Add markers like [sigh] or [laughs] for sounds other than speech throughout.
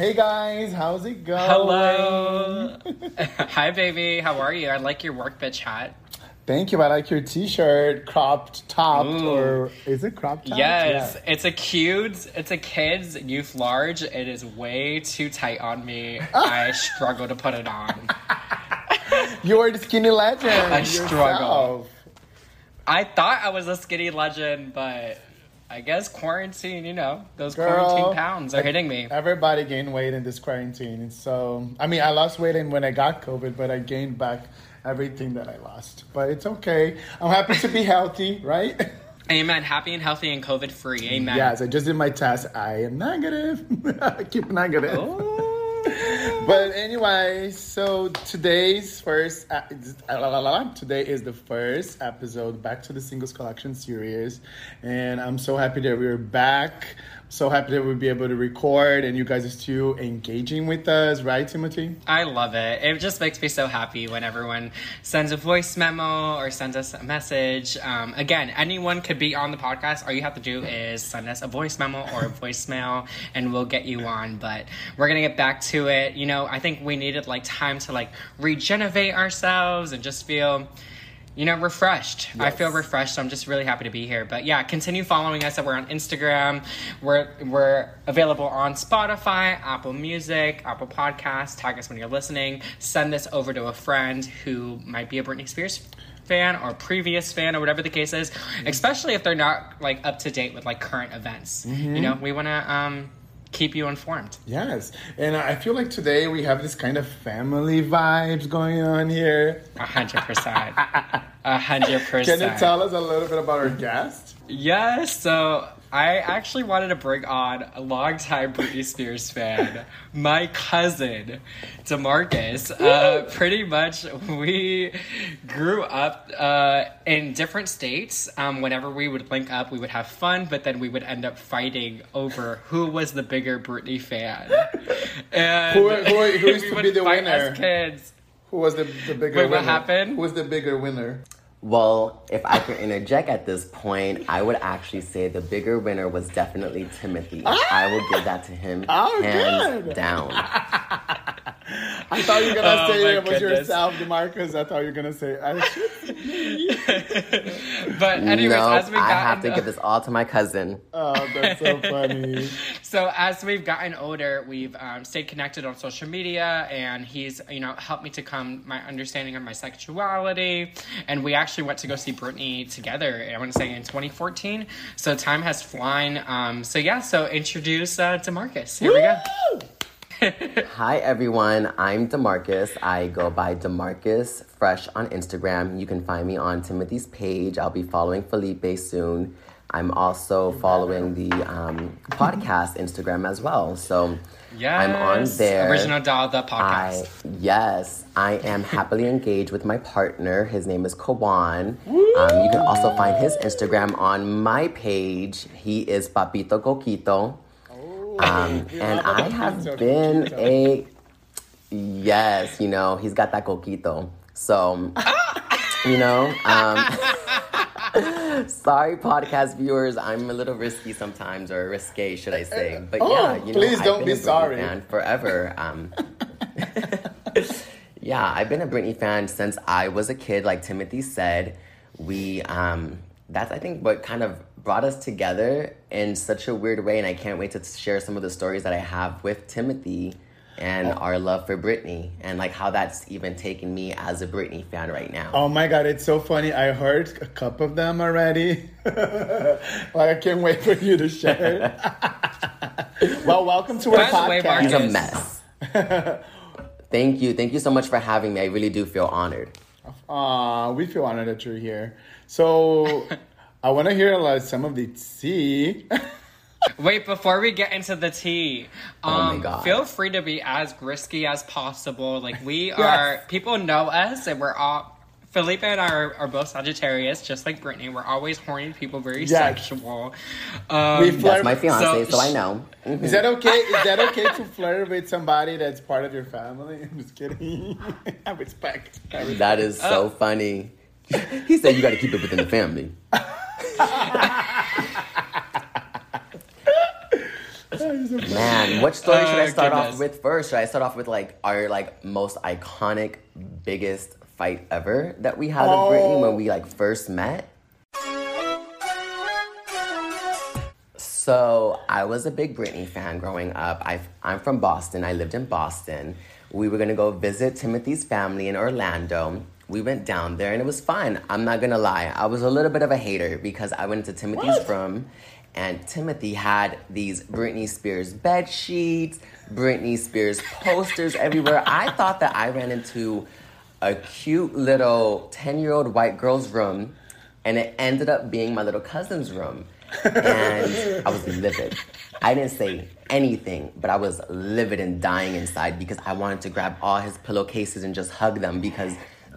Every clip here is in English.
Hey guys, how's it going? Hello. [laughs] Hi, baby. How are you? I like your work bitch hat. Thank you. I like your t-shirt, cropped top, or is it cropped top? Yes, Yeah. it's a cute, it's a kid's youth large. It is way too tight on me. [laughs] I struggle to put it on. [laughs] You're the skinny legend. I yourself. struggle. I thought I was a skinny legend, but I guess quarantine, you know, those Girl, quarantine pounds are hitting me. Everybody gained weight in this quarantine. So, I mean, I lost weight in when I got COVID, but I gained back everything that I lost. But it's okay. I'm happy to be healthy, right? [laughs] Amen. Happy and healthy and COVID free. Amen. Yes, I just did my test. I am negative. [laughs] I keep negative. Oh. But anyway, so today's first, uh, la. today is the first episode back to the singles collection series, and I'm so happy that we're back. So happy that we'll be able to record, and you guys are still engaging with us, right, Timothy? I love it. It just makes me so happy when everyone sends a voice memo or sends us a message. Um, again, anyone could be on the podcast. All you have to do is send us a voice memo or a voicemail, and we'll get you on. But we're gonna get back to it. You know, I think we needed like time to like regenerate ourselves and just feel. You know, refreshed. I feel refreshed. So I'm just really happy to be here. But yeah, continue following us. We're on Instagram. We're we're available on Spotify, Apple Music, Apple Podcasts. Tag us when you're listening. Send this over to a friend who might be a Britney Spears fan or previous fan or whatever the case is. Especially if they're not like up to date with like current events. You know, we want to um, keep you informed. Yes, and I feel like today we have this kind of family vibes going on here. A hundred percent. A hundred percent. [laughs] Can you tell us a little bit about our guest? Yes, so I actually wanted to bring on a longtime Britney Spears fan, my cousin, Demarcus. Uh, pretty much, we grew up uh, in different states. Um, whenever we would link up, we would have fun, but then we would end up fighting over who was the bigger Britney fan. And Who- who- who [laughs] used to be the winner? As kids. Who was the, the bigger Wait, winner? what happened? Who was the bigger winner? Well, if I could interject at this point, I would actually say the bigger winner was definitely Timothy. I will give that to him Oh, hands good. down. [laughs] I thought you were gonna Oh, say my it was goodness. yourself, Demarcus. I thought you were gonna say I should. But anyways, no, as we got I have to into- give this all to my cousin. [laughs] Oh, that's so funny. [laughs] So as we've gotten older, we've um, stayed connected on social media, and he's you know helped me to come my understanding of my sexuality. And we actually went to go see Britney together. I want to say in 2014. So time has flown. Um, so yeah, so introduce uh, Demarcus. Here we go. [laughs] Hi everyone, I'm Demarcus. I go by Demarcus Fresh on Instagram. You can find me on Timothy's page. I'll be following Felipe soon. I'm also following the um, podcast Instagram as well. So Yes, I'm on there. Original Doll, the podcast. I yes, I am happily engaged with my partner. His name is Kawan. Um, you can also find his Instagram on my page. He is Papito Coquito. Um, [laughs] and I have been a yes, you know, he's got that coquito. So, [laughs] you know, um, [laughs] [laughs] sorry, podcast viewers, I'm a little risky sometimes, or risque, should I say? But Oh, yeah, you know, please I've don't been be a sorry. Fan forever. Um, [laughs] yeah, I've been a Britney fan since I was a kid. Like Timothy said, we um, that's I think what kind of brought us together in such a weird way, and I can't wait to share some of the stories that I have with Timothy and oh. our love for Britney, and like how that's even taken me as a Britney fan right now. Oh my god, it's so funny. I heard a couple of them already. [laughs] like I can't wait for you to share. [laughs] well, welcome to our By way, podcast. He's a mess. Thank you, thank you so much for having me. I really do feel honored. Aw, we feel honored that you're here. So [laughs] I want to hear like some of the tea. Wait, before we get into the tea, um, Oh my God. feel free to be as risky as possible. Like we [laughs] are, people know us, and we're all. Felipe and I are, are both Sagittarius, just like Britney. We're always horny people, very Yes. sexual. Um, We That's flirt- my fiance, So- so, I know. Mhm. Is that okay? Is that [laughs] okay to flirt with somebody that's part of your family? [laughs] I'm just kidding. I respect. I respect. That is so funny. He said you got to keep it within the family. Man, what story should I Oh, start off with first? Should I start off with like our like most iconic, biggest fight ever that we had with Britney when we like first met? So I was a big Britney fan growing up. I, I'm from Boston. I lived in Boston. We were gonna go visit Timothy's family in Orlando. We went down there and it was fun. I'm not gonna lie. I was a little bit of a hater because I went to Timothy's room and Timothy had these Britney Spears bed sheets, Britney Spears posters everywhere. I thought that I ran into a cute little 10 year old white girl's room and it ended up being my little cousin's room. And I was livid. I didn't say anything, but I was livid and dying inside because I wanted to grab all his pillowcases and just hug them because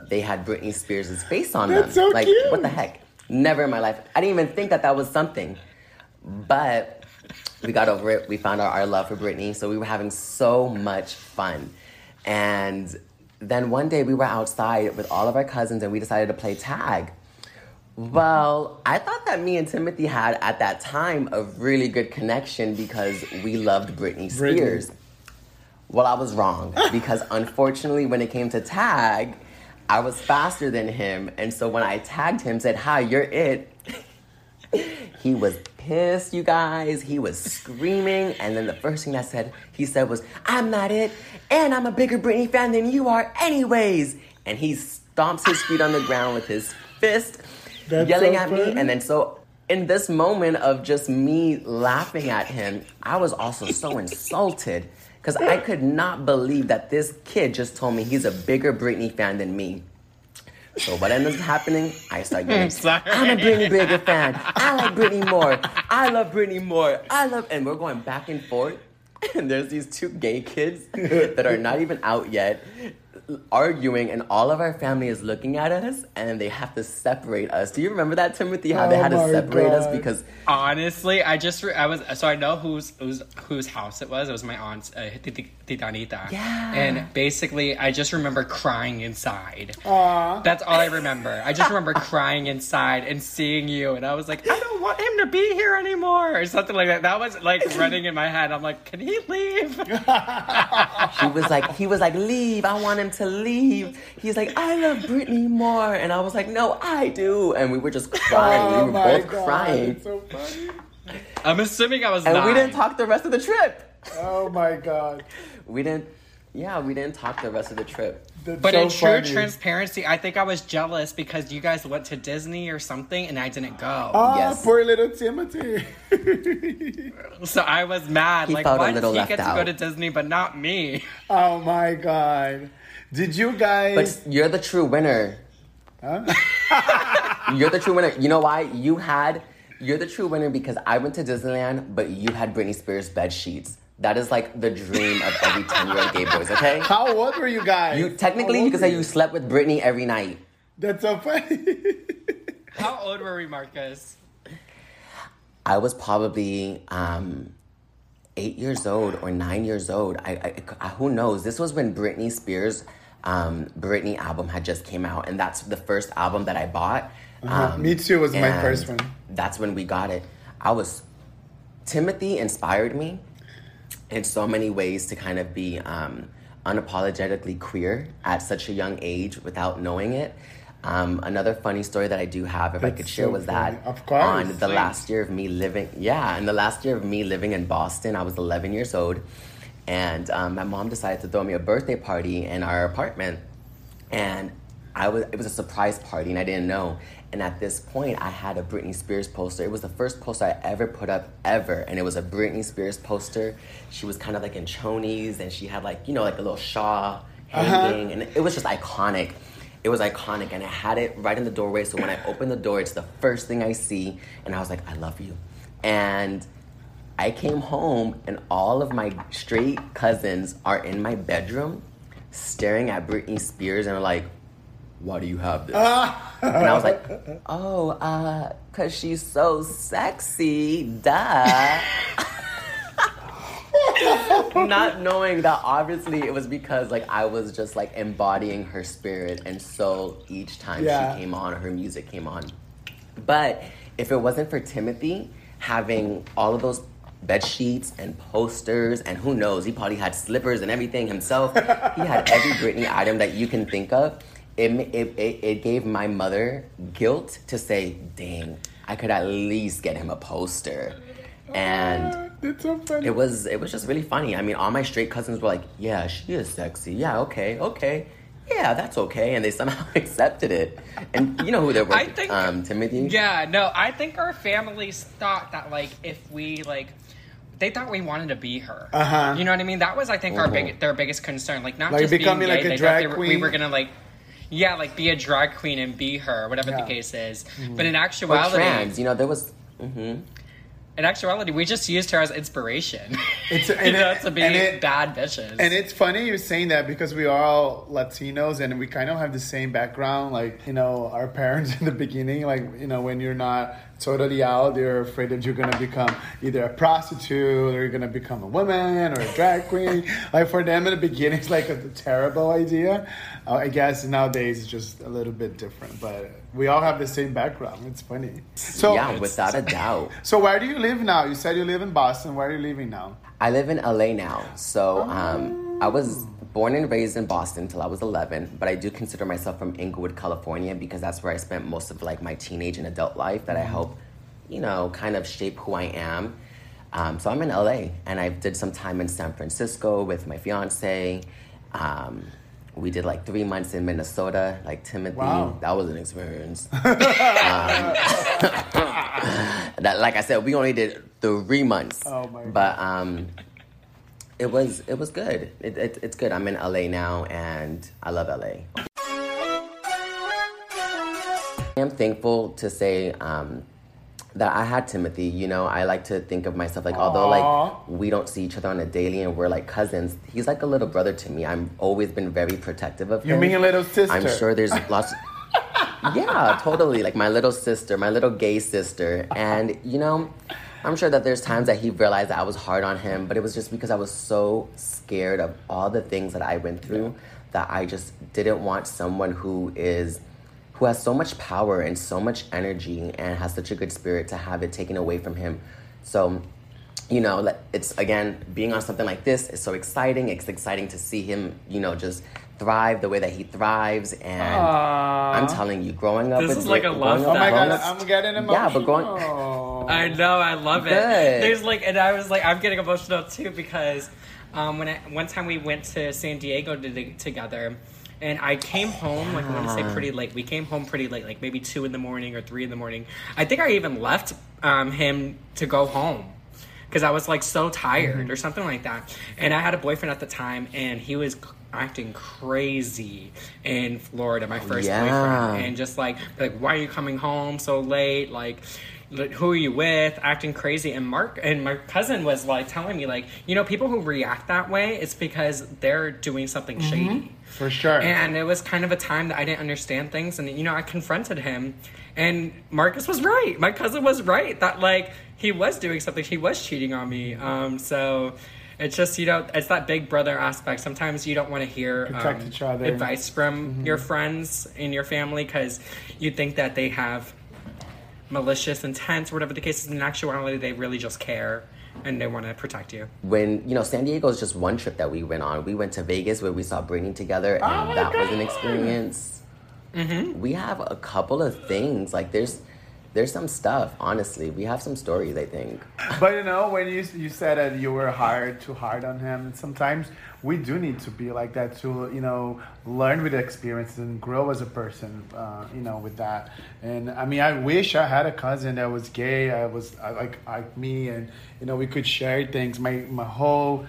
they had Britney Spears' face on That's them. so like, cute. what the heck? Never in my life. I didn't even think that that was something. But we got over it. We found out our love for Britney. So we were having so much fun. And then one day we were outside with all of our cousins and we decided to play tag. Well, I thought that me and Timothy had at that time a really good connection because we loved Britney Spears. Well, I was wrong [laughs] because unfortunately, when it came to tag, I was faster than him. And so when I tagged him, said, Hi, you're it. He was pissed, you guys. He was screaming. And then the first thing that said he said was, I'm not it. And I'm a bigger Britney fan than you are, anyways. And he stomps his feet on the ground with his fist, That's yelling so at me. And then so in this moment of just me laughing at him, I was also so insulted because I could not believe that this kid just told me he's a bigger Britney fan than me. So what ends up happening? I start getting, [laughs] Sorry. I'm a Britney bigger fan. I like Britney more. I love Britney more. I love, and we're going back and forth. [laughs] And there's these two gay kids [laughs] that are not even out yet arguing, and all of our family is looking at us, and they have to separate us. Do you remember that, Timothy? How they Oh had to my separate us because Honestly, I just re- I was so I know whose whose whose house it was. It was my aunt's uh, Titi- Tita Anita. Yeah. And basically, I just remember crying inside. Aw. That's all I remember. I just remember crying inside and seeing you, and I was like, I don't want him to be here anymore, or something like that. That was like running in my head. I'm like, can he leave? [laughs] She was like, he was like, leave. I want him to leave. He's like, I love Britney more. And I was like, no, I do. And we were just oh crying. Oh we were both God, crying. So funny. I'm assuming I was. And we didn't talk the rest of the trip. Oh my god. We didn't, yeah, we didn't talk the rest of the trip. That's But so in true funny. transparency, I think I was jealous because you guys went to Disney or something and I didn't go. Ah, Yes. poor little Timothy. [laughs] So I was mad. He like, felt a why did little he left get to go to Disney but not me? oh my god. Did you guys? But you're the true winner. Huh? [laughs] You're the true winner. You know why? You had, you're the true winner because I went to Disneyland, but you had Britney Spears bed sheets. That is like the dream of every 10 year old gay boys, okay? [laughs] How old were you guys? You technically you could say were you slept with Britney every night. That's so funny. [laughs] How old were we, Marcus? I was probably um, eight years old or nine years old. I, I, I- who knows? This was when Britney Spears' um, Britney album had just came out, and that's the first album that I bought. Uh-huh. Um, Me too was my first one. That's when we got it. I was Timothy inspired me in so many ways to kind of be um, unapologetically queer at such a young age without knowing it. Um, another funny story that I do have, if I could share, so was that. Course. on the Please. last year of me living, yeah, in the last year of me living in Boston, I was 11 years old, and um, my mom decided to throw me a birthday party in our apartment, and I was it was a surprise party, and I didn't know. And at this point, I had a Britney Spears poster. It was the first poster I ever put up ever, and it was a Britney Spears poster. She was kind of like in chonies, and she had like you know like a little shawl uh-huh. hanging, and it was just iconic. It was iconic, and I had it right in the doorway. So when I opened the door, it's the first thing I see, and I was like, "I love you," and I came home and all of my straight cousins are in my bedroom staring at Britney Spears and are like, why do you have this? and I was like, oh, uh, cause she's so sexy, duh. Not knowing that obviously it was because like I was just like embodying her spirit and so each time Yeah. she came on her music came on. But if it wasn't for Timothy having all of those bed sheets and posters, and who knows, he probably had slippers and everything himself. he had every Britney item that you can think of. It, it, it, it gave my mother guilt to say, dang, I could at least get him a poster. And That's so funny. it was it was just really funny. I mean, all my straight cousins were like, "Yeah, she is sexy. Yeah, okay, okay, yeah, that's okay," and they somehow [laughs] accepted it. And you know who they were? I think- um, Timothy. Yeah, no, I think our families thought that like if we like they thought we wanted to be her. Uh-huh. You know what I mean? That was I think our big their biggest concern. Like not Like just becoming, being like, gay, a they drag thought they were, we were gonna like yeah, like be a drag queen and be her, whatever Yeah. the case is. But in Or actuality, trans. You know, there was. hmm in actuality, we just used her as inspiration. It's- [laughs] you and know, it- to be it- bad bitches. And it's funny you're saying that because we are all Latinos and we kind of have the same background. Like, you know, our parents [laughs] in the beginning, like, you know, when you're not totally out, they're afraid that you're going to become either a prostitute or you're going to become a woman or a drag queen. like, for them in the beginning, it's like a terrible idea. Uh, I guess nowadays it's just a little bit different, but we all have the same background. It's funny. So, yeah, without a doubt. so where do you live now? You said you live in Boston. Where are you living now? I live in LA now, so um, I was born and raised in Boston till I was 11, but I do consider myself from Inglewood, California, because that's where I spent most of like my teenage and adult life. That I hope, you know, kind of shape who I am. Um, so I'm in LA, and I did some time in San Francisco with my fiance. Um, we did like three months in Minnesota, like Timothy. Wow. That was an experience. [laughs] [laughs] that like I said, we only did three months. Oh my But um, it was it was good. It, it, it's good. I'm in LA now, and I love LA. I am thankful to say um, that I had Timothy. You know, I like to think of myself like, although like we don't see each other on a daily and we're like cousins, he's like a little brother to me. I've always been very protective of him. You him. mean a little sister? I'm sure there's lots. [laughs] yeah, totally. Like my little sister, my little gay sister. And, you know, I'm sure that there's times that he realized that I was hard on him, but it was just because I was so scared of all the things that I went through that I just didn't want someone who is who has so much power and so much energy and has such a good spirit to have it taken away from him. So, you know, it's again being on something like this is so exciting. It's exciting to see him, you know, just thrive the way that he thrives. And I'm telling you, growing up, This is like a love up- Oh my god, up- I'm getting emotional. Yeah, but going- I know, I love it. Good. There's like, and I was like, I'm getting emotional too because um, when I, one time we went to San Diego to, together, and I came home like I want to say pretty late. We came home pretty late, like maybe two in the morning or three in the morning. I think I even left um, him to go home because I was like so tired Mm-hmm. or something like that. And I had a boyfriend at the time, and he was acting crazy in Florida, my first Yeah. boyfriend, and just like like why are you coming home so late? Like like, who are you with? Acting crazy. And Mark and my cousin was like telling me like you know people who react that way it's because they're doing something shady. For sure. And it was kind of a time that I didn't understand things, and you know, I confronted him, and Marcus was right. My cousin was right that like he was doing something, he was cheating on me. Um, so it's just you know, it's that big brother aspect. Sometimes you don't want to hear Protect um, each other. advice from your friends in your family because you think that they have malicious intent, or whatever the case is. In actuality, they really just care and they want to protect you. when you know San Diego is just one trip that we went on. We went to Vegas where we saw Britney together, and Oh my that was an experience. Mm-hmm. We have a couple of things like there's there's some stuff. Honestly, we have some stories. I think. [laughs] But you know, when you you said that you were hard too hard on him, sometimes we do need to be like that to you know learn with experiences and grow as a person. Uh, you know, with that. And I mean, I wish I had a cousin that was gay. I was I, like like me, and you know, we could share things. My my whole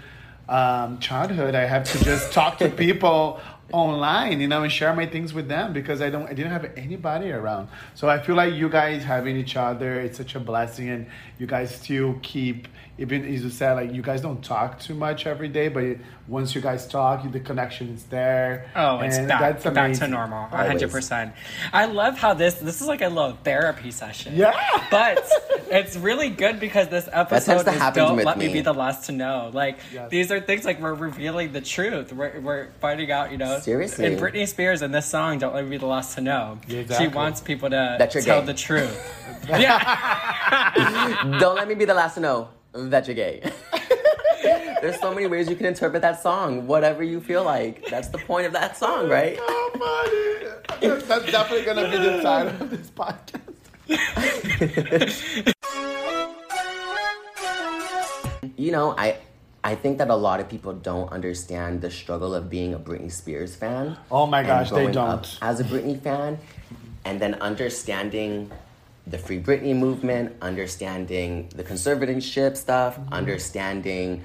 um, childhood, I have to just talk to [laughs] people online, you know, and share my things with them because I don't, I didn't have anybody around. So I feel like you guys having each other, it's such a blessing, and you guys still keep, even as you said, like you guys don't talk too much every day, but once you guys talk, the connection is there. Oh, it's and back, that's back to normal, hundred percent. I love how this this is like a little therapy session. Yeah. but it's really good because this episode is don't let me. me. be the last to know. Like Yes. these are things like we're revealing the truth. We're we're finding out, you know. Seriously. And Britney Spears in this song, "Don't Let Me Be the Last to Know," Yeah, exactly. she wants people to tell gay. the truth. [laughs] yeah. [laughs] Don't let me be the last to know. That you're gay. [laughs] There's so many ways you can interpret that song, whatever you feel like. That's the point of that song, oh, right? Oh, buddy. That's, that's definitely gonna be the title of this podcast. You know, I I think that a lot of people don't understand the struggle of being a Britney Spears fan. Oh my gosh, they don't. as a Britney fan, and then understanding the Free Britney movement, understanding the conservatorship stuff, Mm-hmm. understanding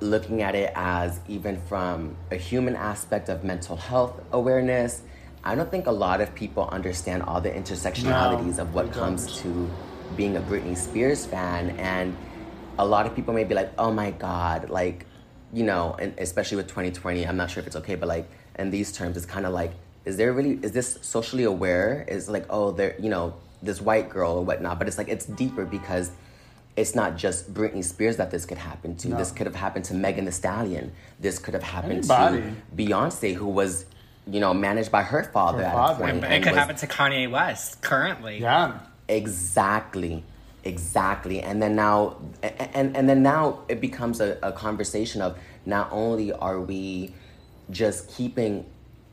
looking at it as even from a human aspect of mental health awareness. I don't think a lot of people understand all the intersectionalities No, of what comes to being a Britney Spears fan and a lot of people may be like, "Oh my god," like, you know, and especially with 2020, I'm not sure if it's okay, but like in these terms, it's kind of like, is there really is this socially aware? Is like, oh, there, you know, this white girl or whatnot, but it's like it's deeper because it's not just Britney Spears that this could happen to. No. This could have happened to Megan Thee Stallion. This could have happened Anybody. to Beyonce, who was, you know, managed by her father Her at father. point. It could was- happen to Kanye West currently. Yeah. Exactly. Exactly. And then now and and then now it becomes a, a conversation of not only are we just keeping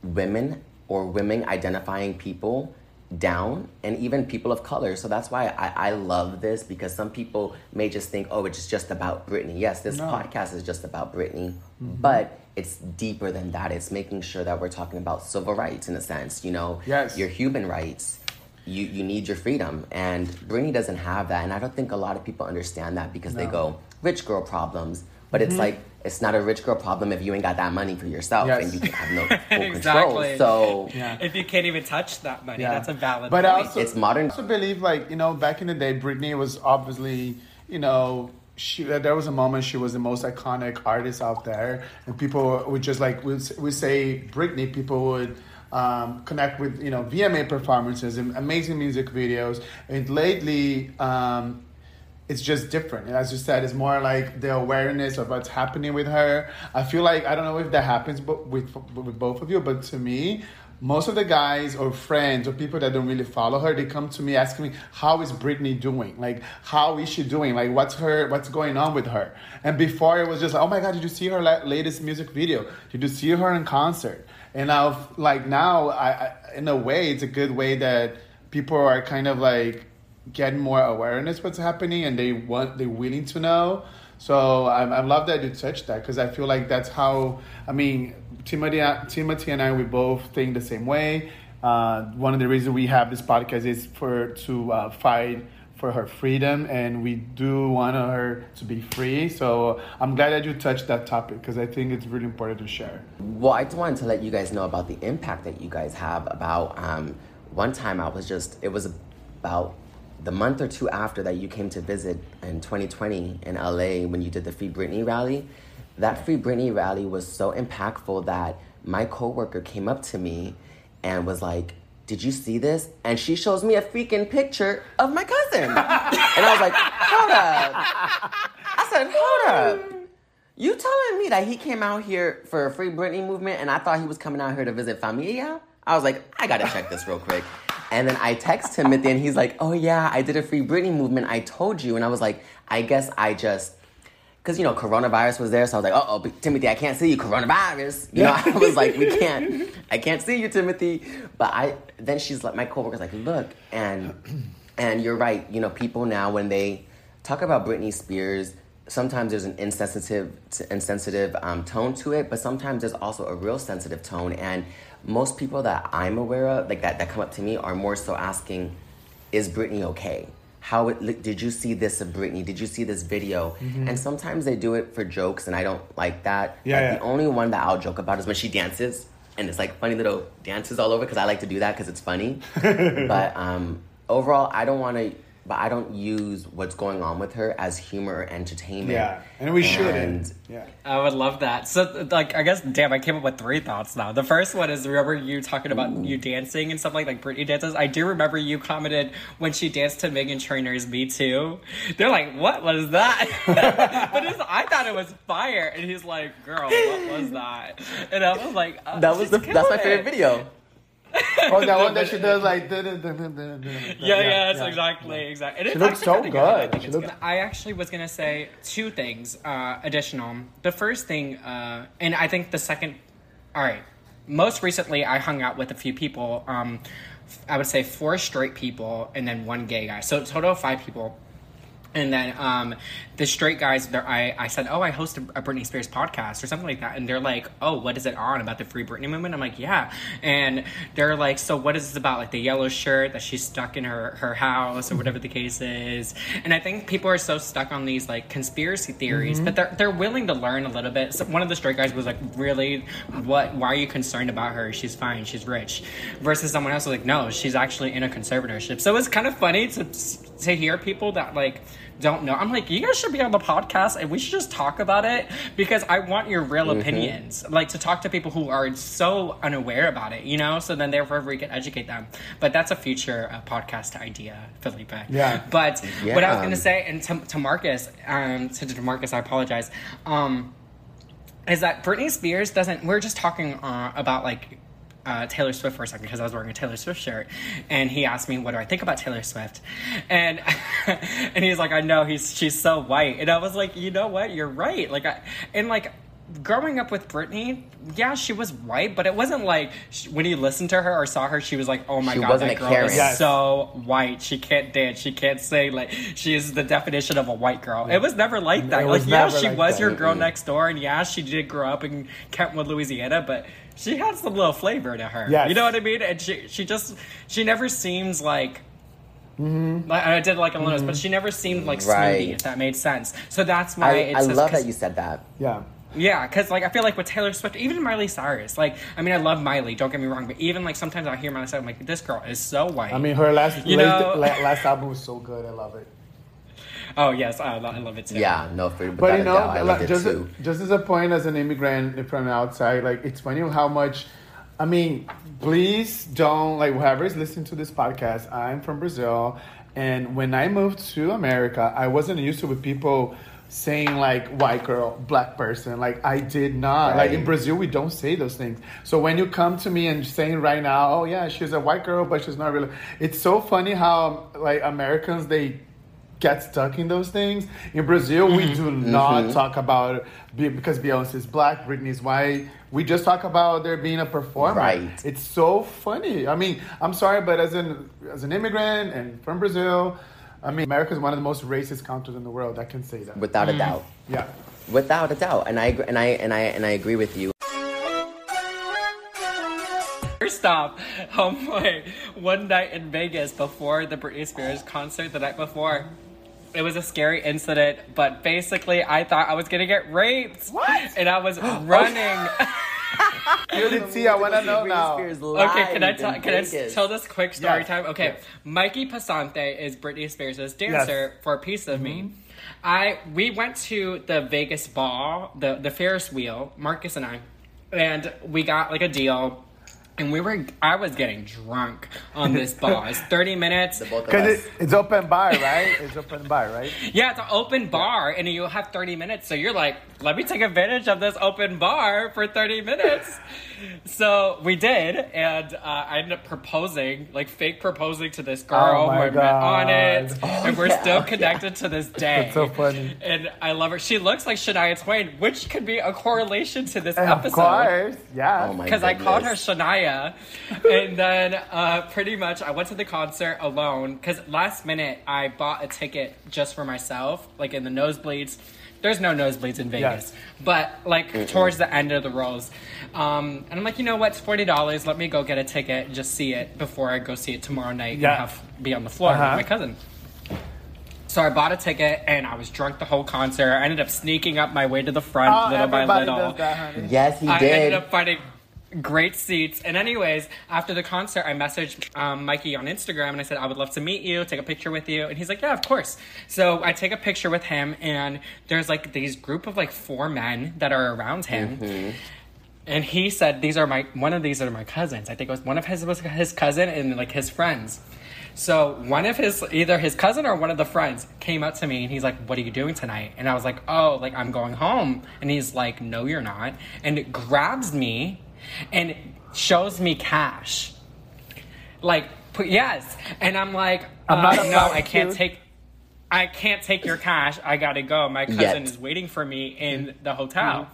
women or women identifying people down and even people of color. So that's why I, I love this because some people may just think, oh, it's just about Britney. Yes, this No. podcast is just about Britney, mm-hmm. but it's deeper than that. It's making sure that we're talking about civil rights in a sense, you know, Yes. your human rights. You, you need your freedom. And Britney doesn't have that. And I don't think a lot of people understand that because they go, rich girl problems. But it's mm-hmm. like, it's not a rich girl problem if you ain't got that money for yourself Yes. and you can have no [laughs] full Exactly. control. So Yeah. If you can't even touch that money, Yeah. that's a valid But point. also, It's modern. I also believe, like you know, back in the day, Britney was obviously, you know, she. There was a moment she was the most iconic artist out there, and people would just like we we say Britney, people would. Um, connect with you know VMA performances and amazing music videos. And lately, um, it's just different. As you said, it's more like the awareness of what's happening with her. I feel like I don't know if that happens bo- with with both of you, but to me, most of the guys or friends or people that don't really follow her, they come to me asking me, "How is Britney doing? Like, how is she doing? Like, what's her what's going on with her?" And before it was just, "Oh my God, did you see her latest music video? Did you see her in concert?" And now, like now, I, I in a way, it's a good way that people are kind of like get more awareness what's happening and they want they're willing to know. So i, I love that you touched that because i feel like that's how i mean timothy, timothy and i we both think the same way. Uh, one of the reasons we have this podcast is for to uh, fight for her freedom and we do want her to be free. So i'm glad that you touched that topic because i think it's really important to share. Well, I just wanted to let you guys know about the impact that you guys have. About um, one time, I was just, it was about the month or two after that you came to visit in 2020 in LA when you did the Free Britney rally. That Free Britney rally was so impactful that my coworker came up to me and was like, did you see this? And she shows me a freaking picture of my cousin. [laughs] and I was like, hold up. I said, hold up. You telling me that he came out here for a free Britney movement and I thought he was coming out here to visit familia? I was like, I gotta check this real quick. And then I text Timothy and he's like, oh yeah, I did a free Britney movement. I told you. And I was like, I guess I just, because, you know, coronavirus was there. So I was like, uh oh, Timothy, I can't see you, coronavirus. You know, [laughs] I was like, we can't, I can't see you, Timothy. But I, then she's like, my coworker's like, look, and, and you're right. You know, people now, when they talk about Britney Spears, sometimes there's an insensitive insensitive um, tone to it but sometimes there's also a real sensitive tone and most people that i'm aware of like that that come up to me are more so asking is Britney okay? How it, did you see this of Britney? Did you see this video? And sometimes they do it for jokes and i don't like that. Yeah, Like, yeah. the only one that i'll joke about is when she dances and it's like funny little dances all over because i like to do that because it's funny. [laughs] But um, overall i don't want to but i don't use what's going on with her as humor or entertainment yeah and we And- shouldn't yeah I would love that. So, like, I guess, damn, I came up with three thoughts now. The first one is remember you talking about you dancing and stuff like like Britney dances. I do remember you commented when she danced to Meghan Trainor's "Me Too." They're like, "What was that?" [laughs] but it's, I thought it was fire, and he's like, "Girl, what was that?" And I was like, uh, that was the that's my favorite it. video [laughs] Oh, that one that she does like. dun, dun, dun, dun, dun, dun. Yeah, yes, yeah. exactly, exactly. And it's looks so I good. She it's looks- good. I actually was gonna say two things uh, additional. The first thing, uh, and I think the second. All right. Most recently, I hung out with a few people. Um, I would say four straight people and then one gay guy. So total of five people. And then um, the straight guys, I, I said, oh, I host a, a Britney Spears podcast or something like that. And they're like, oh, what is it on about the Free Britney movement? I'm like, yeah. And they're like, so what is this about? Like the yellow shirt that she's stuck in her, her house or whatever the case is. And I think people are so stuck on these like conspiracy theories, but they're, they're willing to learn a little bit. So one of the straight guys was like, really, what, why are you concerned about her? She's fine. She's rich. Versus someone else was like, no, she's actually in a conservatorship. So it's kind of funny to, to hear people that like, don't know. I'm like, you guys should be on the podcast and we should just talk about it because I want your real opinions. Like to talk to people who are so unaware about it, you know? So then therefore we can educate them. But that's a future uh, podcast idea, Felipe. Yeah. But what I was going to say, and to, to Marcus, um, to, to Marcus, I apologize. Um, is that Britney Spears doesn't. We're just talking uh, about like uh, Taylor Swift for a second because I was wearing a Taylor Swift shirt, and he asked me, "What do I think about Taylor Swift?" And [laughs] and he's like, "I know he's she's so white," and I was like, "You know what? You're right." Like, I, and like. Growing up with Britney, yeah, she was white, but it wasn't like sh when you listened to her or saw her, she was like, "Oh my She god, wasn't that girl Karen. is Yes. so white. She can't dance. She can't sing. Like she is the definition of a white girl." It was never like that. It like yeah, she like was that. your girl next door, and yeah, she did grow up in Kentwood, Louisiana, but she had some little flavor to her. Yes. You know what I mean? And she she just she never seems like. Mm-hmm. Like, I did like a little, but she never seemed like smoothie, Right. if that made sense. So that's why I, it's I just love 'cause- that you said that. Yeah. yeah, because like I feel like with Taylor Swift, even Miley Cyrus, like I mean I love Miley, don't get me wrong, but even like sometimes I hear Miley Cyrus, I'm like this girl is so white. I mean, her last You late- know- last album was so good. I love it. [laughs] oh yes, I, lo- I love it too. Yeah, no, for But you know, doubt, I like, just too. just as a point as an immigrant from outside, like it's funny how much. I mean, please don't like whoever is listening to this podcast. I'm from Brazil, and when I moved to America, I wasn't used to with people saying like white girl, black person. Like I did not. Like in Brazil, we don't say those things. So when you come to me and saying right now, oh yeah, she's a white girl, but she's not really. It's so funny how like Americans they get stuck in those things. In Brazil, we mm-hmm. do mm-hmm. not talk about because Beyonce is black, Britney's white. We just talk about there being a performer. Right. It's so funny. I mean, I'm sorry, but as an as an immigrant and from Brazil, I mean, America is one of the most racist countries in the world. I can say that. Without a mm. doubt. yeah. Without a doubt. And I agree, and I and I and I agree with you. First off, homeboy, one night in Vegas before the Britney Spears concert, the night before, it was a scary incident. But basically, I thought I was gonna get raped, What? and I was [gasps] running. [laughs] You didn't see. I want to know now. Okay, can I tell? Can I tell this quick story Yes, time? Okay, yes. Mikey Pesante is Britney Spears' dancer for a piece of me. Mm-hmm. I we went to the Vegas ball, the the Ferris wheel, Marcus and I, and we got like a deal. And we were, I was getting drunk on this bar. It's 30 minutes. The both of Because it, it's open bar, right? It's open bar, right? Yeah, it's an open bar, and you have 30 minutes. So you're like, let me take advantage of this open bar for 30 minutes. [laughs] so we did, and uh, I ended up proposing, like fake proposing to this girl Oh my who I met on it, God. and we're yeah, still oh, connected to this day. [laughs] That's so funny. And I love her. She looks like Shania Twain, which could be a correlation to this Of episode course, yeah. Oh because I called her goodness. Shania, and then uh, pretty much I went to the concert alone. Because last minute I bought a ticket just for myself, like in the nosebleeds. There's no nosebleeds in Vegas, Yes. but like towards the end of the rows, um, and I'm like, you know what? It's forty dollars. Let me go get a ticket and just see it before I go see it tomorrow night Yeah. and have be on the floor Uh-huh. with my cousin. So I bought a ticket and I was drunk the whole concert. I ended up sneaking up my way to the front Oh, little by little. does that, honey. Yes, he I did. I ended up finding great seats. And anyways, after the concert, I messaged um, Mikey on Instagram and I said I would love to meet you, take a picture with you. And he's like, yeah, of course. So I take a picture with him, and there's like these group of like four men that are around him. And he said, "These are my one of these are my cousins. I think it was one of his was his cousin and like his friends." So one of his either his cousin or one of the friends came up to me and he's like, "What are you doing tonight?" And I was like, "Oh, like I'm going home." And he's like, "No, you're not." And it grabs me and shows me cash. like put yes, and I'm like, I'm uh, not no, I can't prostitute. take. I can't take your cash. I gotta go. My cousin Yet. is waiting for me in the hotel.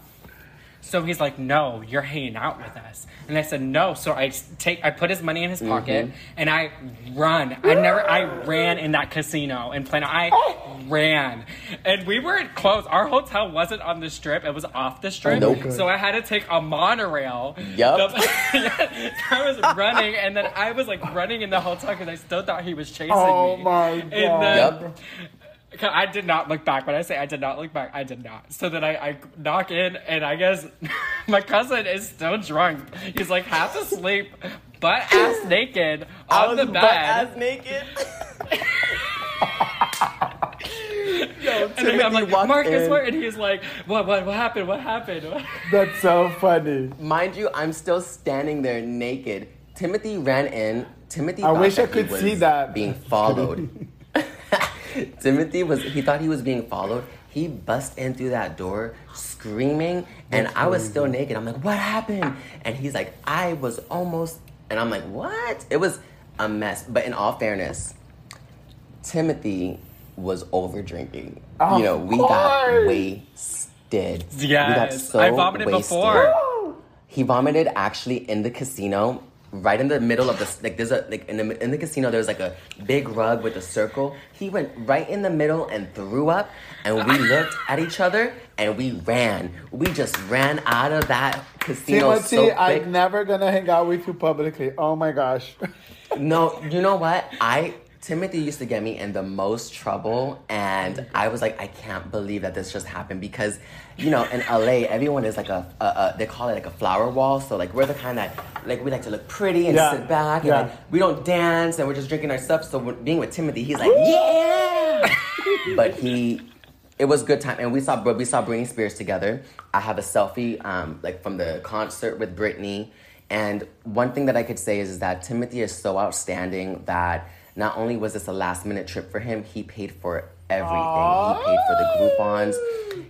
So he's like, "No, you're hanging out with us." And I said, "No." So I take, I put his money in his mm-hmm. pocket, and I run. I never, I ran in that casino in Plano. I oh. ran, and we weren't close. Our hotel wasn't on the strip; it was off the strip. Oh, nope. So I had to take a monorail. Yup. The- [laughs] I was running, and then I was like running in the hotel because I still thought he was chasing Oh me. Oh my And God. then, Yup. 'Cause I did not look back. When I say I did not look back, I did not. So then I, I knock in, and I guess [laughs] my cousin is still drunk. He's like half asleep, butt ass naked I on was the butt bed. ass naked. [laughs] Yo, and then I'm like, walked Marcus, in. where? And he's like, what, what, what happened? What happened? [laughs] That's so funny. Mind you, I'm still standing there naked. Timothy ran in. Timothy. I thought wish I he could was see that. Being followed. [laughs] Timothy was. He thought he was being followed. He bust in through that door screaming, and I was still naked. I'm like, "What happened?" And he's like, "I was almost." And I'm like, "What?" It was a mess. But in all fairness, Timothy was over drinking. You know, we course. got wasted. we got so I vomited wasted. before. He vomited actually in the casino, right in the middle of the like. There's a like in the in the casino. There's like a big rug with a circle. He went right in the middle and threw up, and we [laughs] looked at each other and we ran. We just ran out of that casino Timothy, so quick. I'm never gonna hang out with you publicly. Oh my gosh. No, you know what? I Timothy used to get me in the most trouble, and I was like, I can't believe that this just happened because, you know, in LA, everyone is like a, a, a they call it like a flower wall. So like we're the kind that like we like to look pretty and Yeah, sit back, and yeah. like we don't dance, and we're just drinking our stuff. So when, being with Timothy, he's like, yeah, [laughs] but he. It was good time, and we saw we saw Britney Spears together. I have a selfie, um, like from the concert with Britney, and one thing that I could say is, is that Timothy is so outstanding that not only was this a last minute trip for him, he paid for everything. He paid for the Groupons,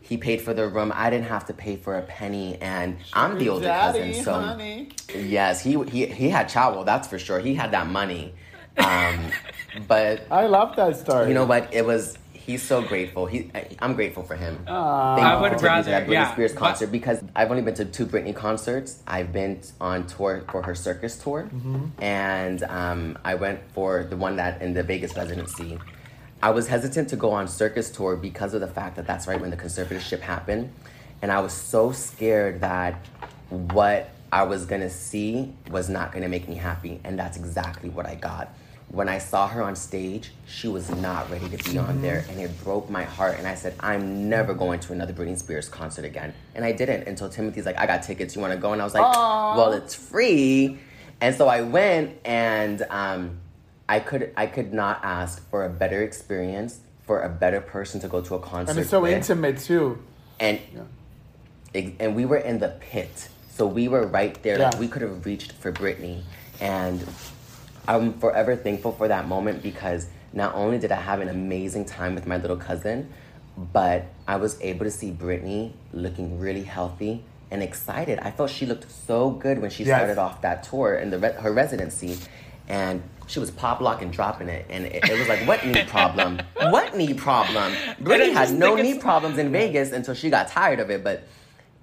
he paid for the room. I didn't have to pay for a penny, and I'm the older Daddy, cousin, so honey. yes, he he he had chow, that's for sure. He had that money, um, [laughs] but I love that story. you know what? It was. He's so grateful. He, I'm grateful for him. Thank I would for taking me to rather- that Britney yeah, Spears but- concert because I've only been to two Britney concerts. I've been on tour for her circus tour, Mm-hmm. and um, I went for the one that in the Vegas residency. I was hesitant to go on circus tour because of the fact that that's right when the conservatorship happened, and I was so scared that what I was gonna see was not gonna make me happy, and that's exactly what I got. When I saw her on stage, she was not ready to be on there, and it broke my heart. And I said, I'm never going to another Britney Spears concert again. And I didn't until Timothy's like, I got tickets. You want to go? And I was like, Well, it's free. And so I went, and um, I could I could not ask for a better experience for a better person to go to a concert. and it's so with intimate too. and ex- and we were in the pit, so we were right there. Like we could have reached for Britney, and I'm forever thankful for that moment because not only did I have an amazing time with my little cousin, but I was able to see Britney looking really healthy and excited. I felt she looked so good when she Yes. started off that tour in the re- her residency, and she was pop locking, dropping it, and it, it was like, what knee problem? [laughs] what knee problem? Britney had no knee problems in Vegas until she got tired of it, but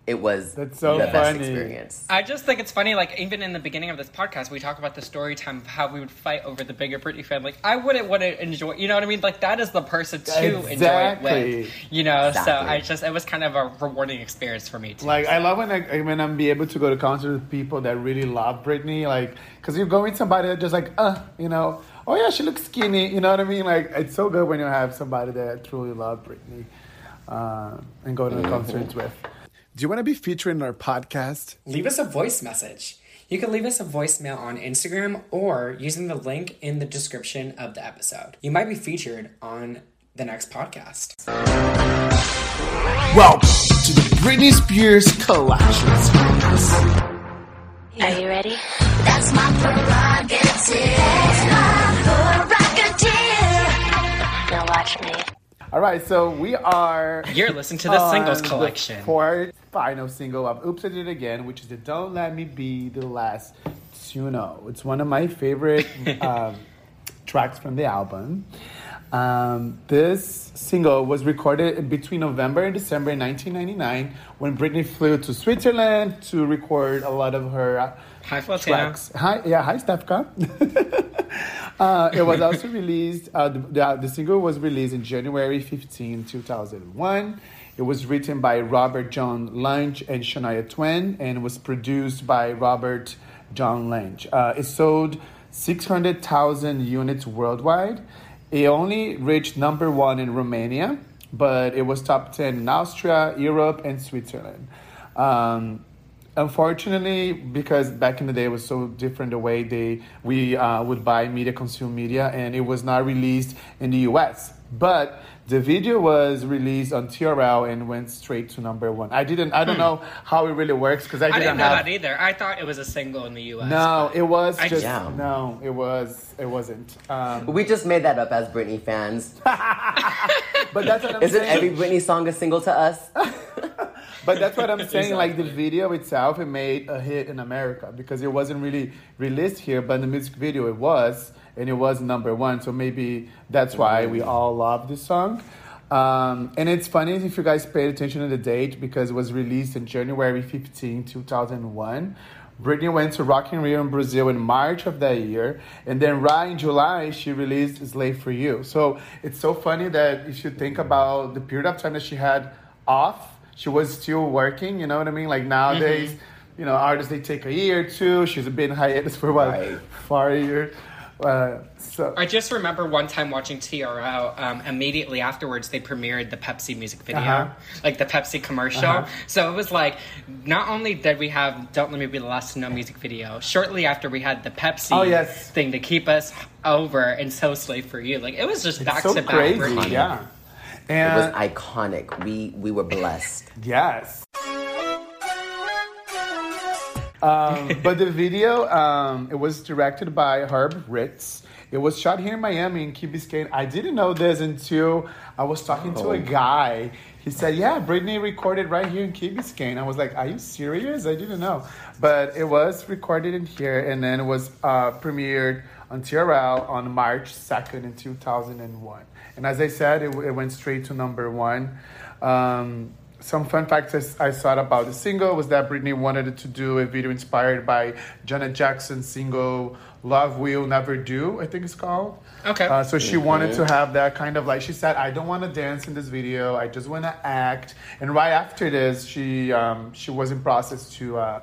it was That's so the best funny. experience. I just think it's funny, like, even in the beginning of this podcast, we talk about the story time of how we would fight over the bigger Britney fan. Like, I wouldn't want to enjoy, you know what I mean? Like, that is the person to enjoy it with, you know? So I just, it was kind of a rewarding experience for me, too. Like I love when I when I'm be able to go to concerts with people that really love Britney, like because you go going with somebody that just like uh, you know, oh yeah, she looks skinny, you know what I mean? Like it's so good when you have somebody that truly love Britney, uh, and go to the concerts with. Do you want to be featured in our podcast? leave us a voice message. You can leave us a voicemail on Instagram or using the link in the description of the episode. You might be featured on the next podcast. Welcome to the Britney Spears Collection Are you ready? That's my prerogative. That's my prerogative. Now watch me. All right, so we are. You're listening to the singles on the collection. fourth final single of Oops, I Did It Again, which is the Don't Let Me Be the Last to Know. It's one of my favorite [laughs] um, tracks from the album. Um, this single was recorded between November and December 1999 when Britney flew to Switzerland to record a lot of her uh, Hi, tracks. Hi, yeah, hi, Stefka. [laughs] uh, it was also released. Uh, the, the, the single was released in January 15, 2001. It was written by Robert John Lange and Shania Twain, and was produced by Robert John Lange. Uh, it sold 600,000 units worldwide. It only reached number one in Romania, but it was top 10 in Austria, Europe, and Switzerland. Um, unfortunately because back in the day it was so different the way they we uh, would buy media consume media and it was not released in the us but the video was released on trl and went straight to number one i didn't i don't know how it really works because i Hmm. I didn't, didn't know have that either. I thought it was a single in the U.S. no it was I just just- Yeah. no it was it wasn't um, We just made that up as Britney fans. [laughs] but that's what i'm Isn't saying every Britney song a single to us? [laughs] But that's what I'm saying. Like the video itself, it made a hit in America because it wasn't really released here, but in the music video it was, and it was number one. So maybe that's why we all love this song. Um, and it's funny if you guys paid attention to the date because it was released in January 15, 2001. Britney went to Rock in Rio in Brazil in March of that year, and then right in July she released "Slave for You." So it's so funny that if you think about the period of time that she had off, she was still working. You know what I mean? Like nowadays, you know, artists they take a year or two. She's been hiatus for what, Right. four years. Uh, so I just remember one time watching TRL. Um, immediately afterwards, they premiered the Pepsi music video, Uh-huh. like the Pepsi commercial. Uh-huh. So it was like, not only did we have "Don't Let Me Be the Last to Know" music video, shortly after we had the Pepsi Oh, yes. thing to keep us over and so slave for you. Like it was just back so to back. crazy, Britney. yeah. It was iconic. We we were blessed. Yes. Um, but the video, um, it was directed by Herb Ritts. It was shot here in Miami in Key Biscayne. I didn't know this until I was talking to a guy. He said, "Yeah, Britney recorded right here in Key Biscayne." I was like, "Are you serious? I didn't know." But it was recorded in here, and then it was uh, premiered on TRL on March second in two thousand and one. And as I said, it, it went straight to number one. Um, some fun facts I I saw about the single was that Britney wanted to do a video inspired by Janet Jackson's single "Love Will Never Do," I think it's called. Okay. Uh, so she wanted to have that kind of like she said, "I don't want to dance in this video. I just want to act." And right after this, she um, she was in process to uh,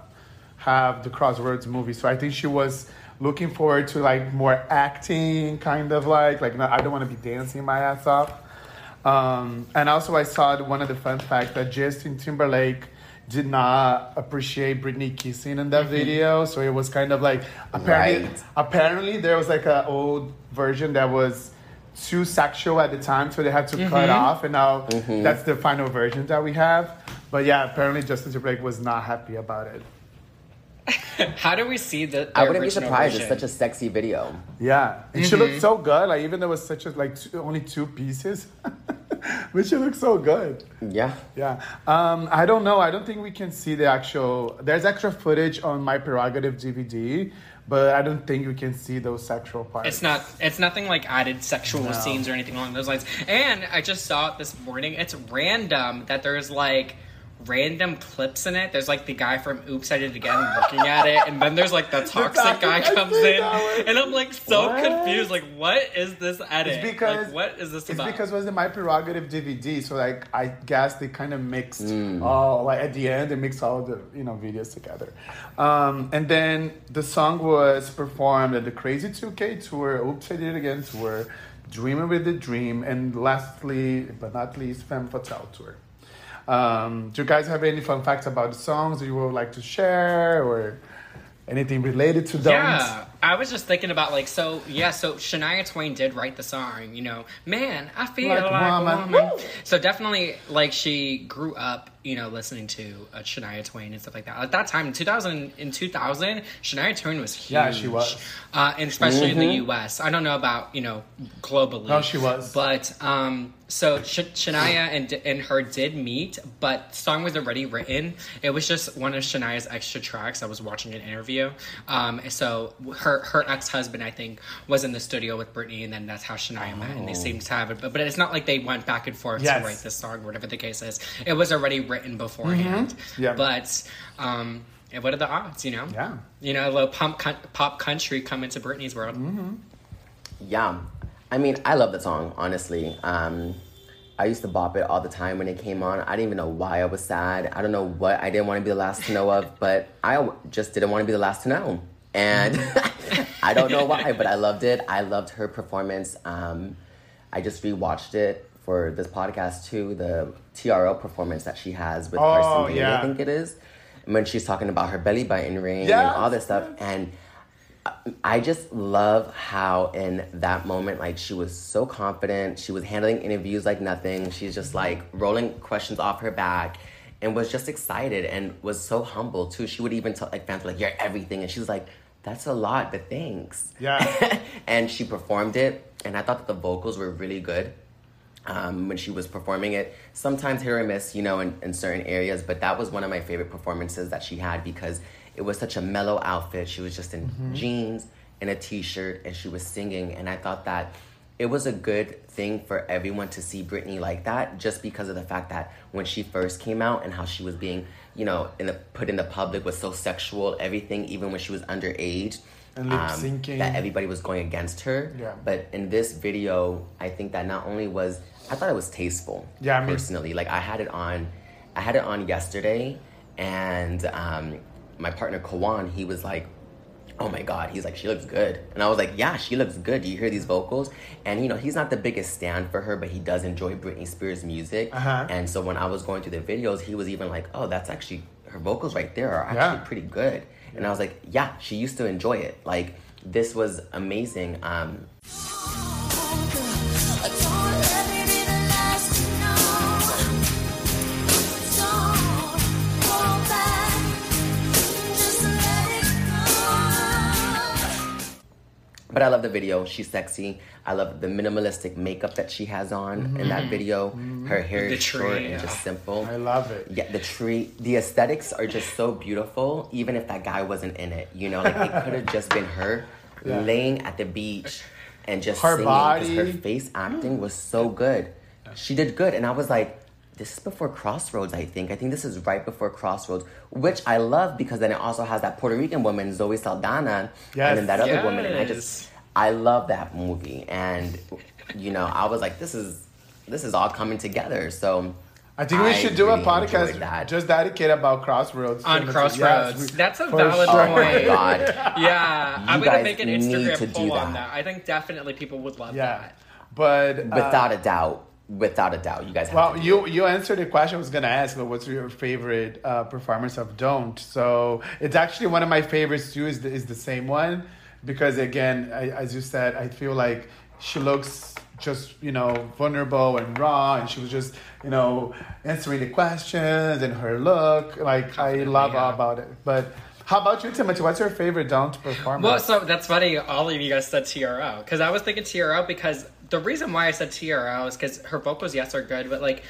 have the Crossroads movie. So I think she was looking forward to like more acting, kind of like like no, I don't want to be dancing my ass off. Um, and also, I saw one of the fun facts that Justin Timberlake did not appreciate Britney kissing in that mm-hmm. video. So it was kind of like apparently, Right. apparently there was like an old version that was too sexual at the time, so they had to cut mm-hmm. off, and now mm-hmm. that's the final version that we have. But yeah, apparently Justin Timberlake was not happy about it. [laughs] How do we see the, the I wouldn't be surprised. version? It's such a sexy video. Yeah, and she looked so good. Like even though it was such a like two, only two pieces, [laughs] but she looked so good. Yeah. Yeah. Um, I don't know. I don't think we can see the actual. There's extra footage on my prerogative DVD, but I don't think we can see those sexual parts. It's not. It's nothing like added sexual No. scenes or anything along those lines. And I just saw it this morning. It's random that there's like random clips in it. There's like the guy from Oops, I Did It Again looking at it, and then there's like the [laughs] toxic toxic- guy comes in, and I'm like so What? confused. Like, what is this edit? It's because like, what is this It's about? because it was in my prerogative DVD, so like I guess they kind of mixed Mm. all like at the end they mixed all the you know videos together, um, and then the song was performed at the Crazy 2K tour, Oops I Did It Again tour, Dreaming with the Dream, and lastly but not least Femme Fatale tour. Um, do you guys have any fun facts about the songs you would like to share or anything related to them? yeah. I was just thinking about like so yeah so Shania Twain did write the song you know man I feel Like like, woman. woman so definitely like she grew up you know listening to uh, Shania Twain and stuff like that at that time in 2000 in 2000 Shania Twain was huge Yeah, she was. uh, and especially in the U.S. I don't know about you know globally No, she was. but um so Sh- Shania and and her did meet but the song was already written it was just one of Shania's extra tracks I was watching an interview um so her her ex-husband I think was in the studio with Britney and then that's how Shania met and they seemed to have it but, but it's not like they went back and forth Yes. to write this song whatever the case is it was already written beforehand Mm-hmm. Yeah. but um what are the odds you know Yeah. you know a little pop, pop country come into Britney's world Yeah. I mean, I love the song, honestly. Um, I used to bop it all the time when it came on. I didn't even know why I was sad. I don't know what I didn't want to be the last to know of, but I just didn't want to be the last to know. And [laughs] I don't know why, but I loved it. I loved her performance. Um, I just rewatched it for this podcast too, the TRL performance that she has with Oh, Carson Daly, yeah. I think it is. When she's talking about her belly button ring and all this stuff. And I just love how in that moment, like she was so confident. She was handling interviews like nothing. She's just like rolling questions off her back and was just excited and was so humble too. She would even tell like fans like, "You're everything," and she was like, "That's a lot, but thanks." Yeah. [laughs] and she performed it, and I thought that the vocals were really good um, when she was performing it. Sometimes hit or miss, you know, in, in certain areas, but that was one of my favorite performances that she had because it was such a mellow outfit. She was just in jeans and a t shirt and she was singing. And I thought that it was a good thing for everyone to see Britney like that just because of the fact that when she first came out and how she was being, you know, in the, put in the public was so sexual, everything, even when she was underage. And lip-syncing. that everybody was going against her. Yeah. But in this video, I think that not only was I thought it was tasteful. Yeah, I mean- personally, like I had it on, I had it on yesterday, and um, my partner Kawan, he was like, "Oh my god," he's like, "She looks good," and I was like, "Yeah, she looks good." Do you hear these vocals? And you know, he's not the biggest stand for her, but he does enjoy Britney Spears music. Uh-huh. And so when I was going through the videos, he was even like, "Oh, that's actually her vocals right there are actually Yeah. pretty good." And I was like, "Yeah, she used to enjoy it. Like this was amazing." Um, But I love the video. She's sexy. I love the minimalistic makeup that she has on in that mm-hmm. video. Her mm-hmm. hair The is short tree, and yeah. just simple. I love it. Yeah, the tree, the aesthetics are just so beautiful. Even if that guy wasn't in it, you know, like it could have just been her [laughs] Yeah. laying at the beach and just Her singing 'cause body. her face acting was mm. so good. She did good, and I was like, this is before Crossroads. I think. I think this is right before Crossroads, which I love because then it also has that Puerto Rican woman Zoe Saldana, Yes. and then that other woman, and I just, I love that movie, and you know, I was like, this is, this is all coming together. So. I think we I should do really a podcast that. just dedicated about Crossroads. On Yes, Crossroads. we- That's a valid sure. Oh my point. god. [laughs] Yeah, I'm gonna make an Instagram to poll on that. that. I think definitely people would love Yeah, that. but uh, Without a doubt. Without a doubt. You guys have Well, to do you it. you answered the question I was gonna ask, but what's your favorite uh, performance of Don't? So it's actually one of my favorites too. Is the, is the same one because again, I, as you said, I feel like she looks just you know vulnerable and raw, and she was just you know answering the questions and her look. Like I love yeah. all about it. But how about you, Timothy? What's your favorite Don't performance? Well, so that's funny. All of you guys said TRO because I was thinking TRO because the reason why I said TRO is because her vocals, yes, are good, but like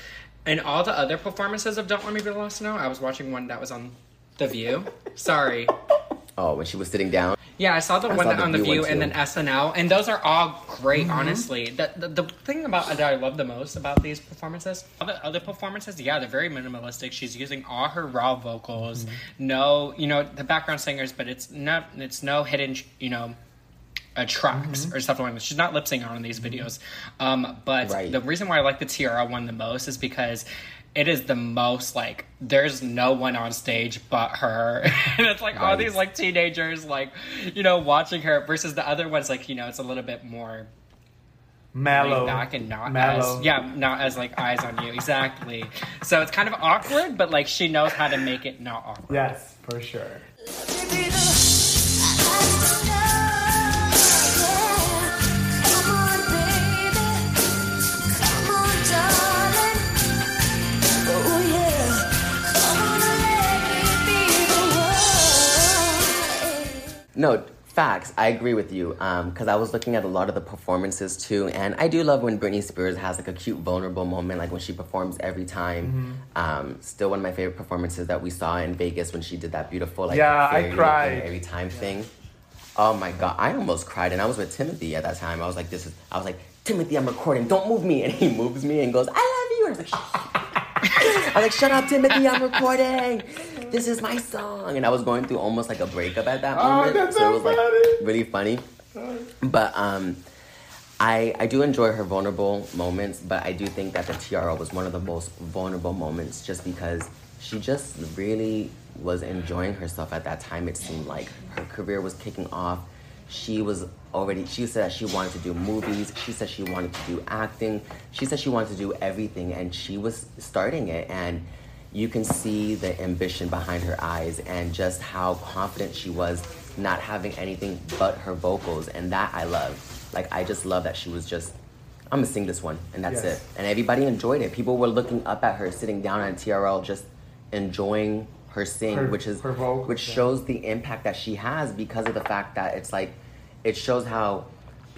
in all the other performances of Don't Let Me Be lost now I was watching one that was on The View. Sorry. Oh, when she was sitting down. Yeah, I saw the I one saw The on The View View and then SNL, and those are all great, Mm-hmm. honestly. The, the, the thing about that I love the most about these performances, other, other performances, yeah, they're very minimalistic. She's using all her raw vocals, Mm-hmm. no, you know, the background singers, but it's not, it's no hidden, you know, uh, tracks Mm-hmm. or stuff like that. She's not lip syncing on these videos. Um, but Right. the reason why I like the Tiara one the most is because it is the most like there's no one on stage but her. [laughs] And it's like all these like teenagers like you know watching her versus the other ones like you know it's a little bit more mellow, laid back and not mellow. as yeah not as like eyes on you. Exactly. So it's kind of awkward but like she knows how to make it not awkward. Yes, for sure. No, facts. I agree with you. Because I was looking at a lot of the performances too, and I do love when Britney Spears has like a cute, vulnerable moment, like when she performs every time. Um, still one of my favorite performances that we saw in Vegas when she did that beautiful like Yeah, I cried. every time thing. Oh my god, I almost cried, and I was with Timothy at that time. I was like, "This is," I was like, "Timothy, I'm recording. Don't move me." And he moves me and goes, "I love you." And I was like, [laughs] I was like, "Shut up, Timothy. I'm recording. This is my song." And I was going through almost like a breakup at that Oh, moment, so so it was like funny. really funny. But um, I I do enjoy her vulnerable moments, but I do think that the TRL was one of the most vulnerable moments, just because she just really was enjoying herself at that time. It seemed like her career was kicking off. She was already. She said that she wanted to do movies. She said she wanted to do acting. She said she wanted to do everything, and she was starting it. And you can see the ambition behind her eyes, and just how confident she was, not having anything but her vocals, and that I love. Like I just love that she was just. I'm gonna sing this one, and that's Yes. it. And everybody enjoyed it. People were looking up at her, sitting down on TRL, just enjoying her sing, Her- which is her vocals, which yeah. shows the impact that she has because of the fact that it's like it shows how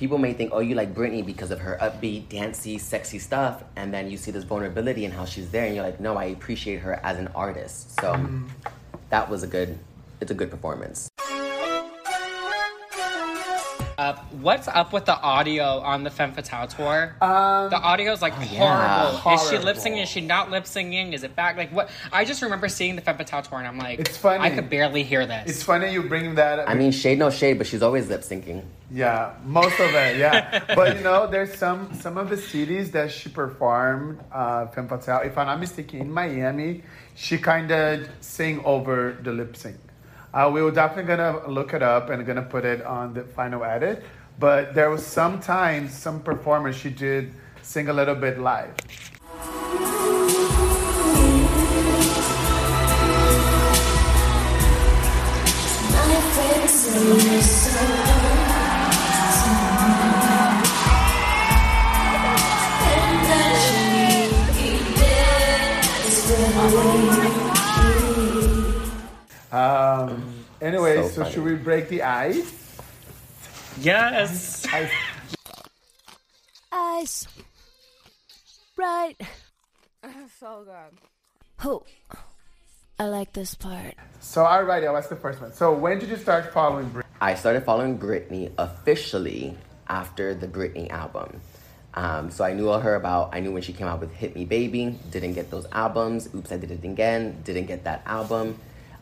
people may think, oh, you like Britney because of her upbeat, dancey, sexy stuff, and then you see this vulnerability and how she's there, and you're like, no, I appreciate her as an artist. So Mm-hmm. that was a good, it's a good performance. Uh, what's up with the audio on the Femme Fatale tour? Um, the is like yeah. horrible. Is she lip singing? Is she not lip singing? Is it back? Like what? I just remember seeing the Femme Fatale tour and I'm like, It's funny. I could barely hear this. It's funny you bring that. up. I mean, shade no shade, but she's always lip syncing. Yeah, most of it, yeah. [laughs] but you know, there's some some of the cities that she performed uh, Femme Fatale. If I'm not mistaken, in Miami, she kind of sang over the lip sync. Uh, we were definitely gonna look it up and gonna put it on the final edit. But there was sometimes some performers she did sing a little bit live. Um, anyway, So so, should we break the ice? yes. ice? Ice. Right. [laughs] so good. Oh, I like this part. So alrighty, I was the first one. So when did you start following Britney? I started following Britney officially after the Britney album. Um, so I knew all her about, I knew when she came out with Hit Me Baby, didn't get those albums. Oops, I Did It Again, didn't get that album.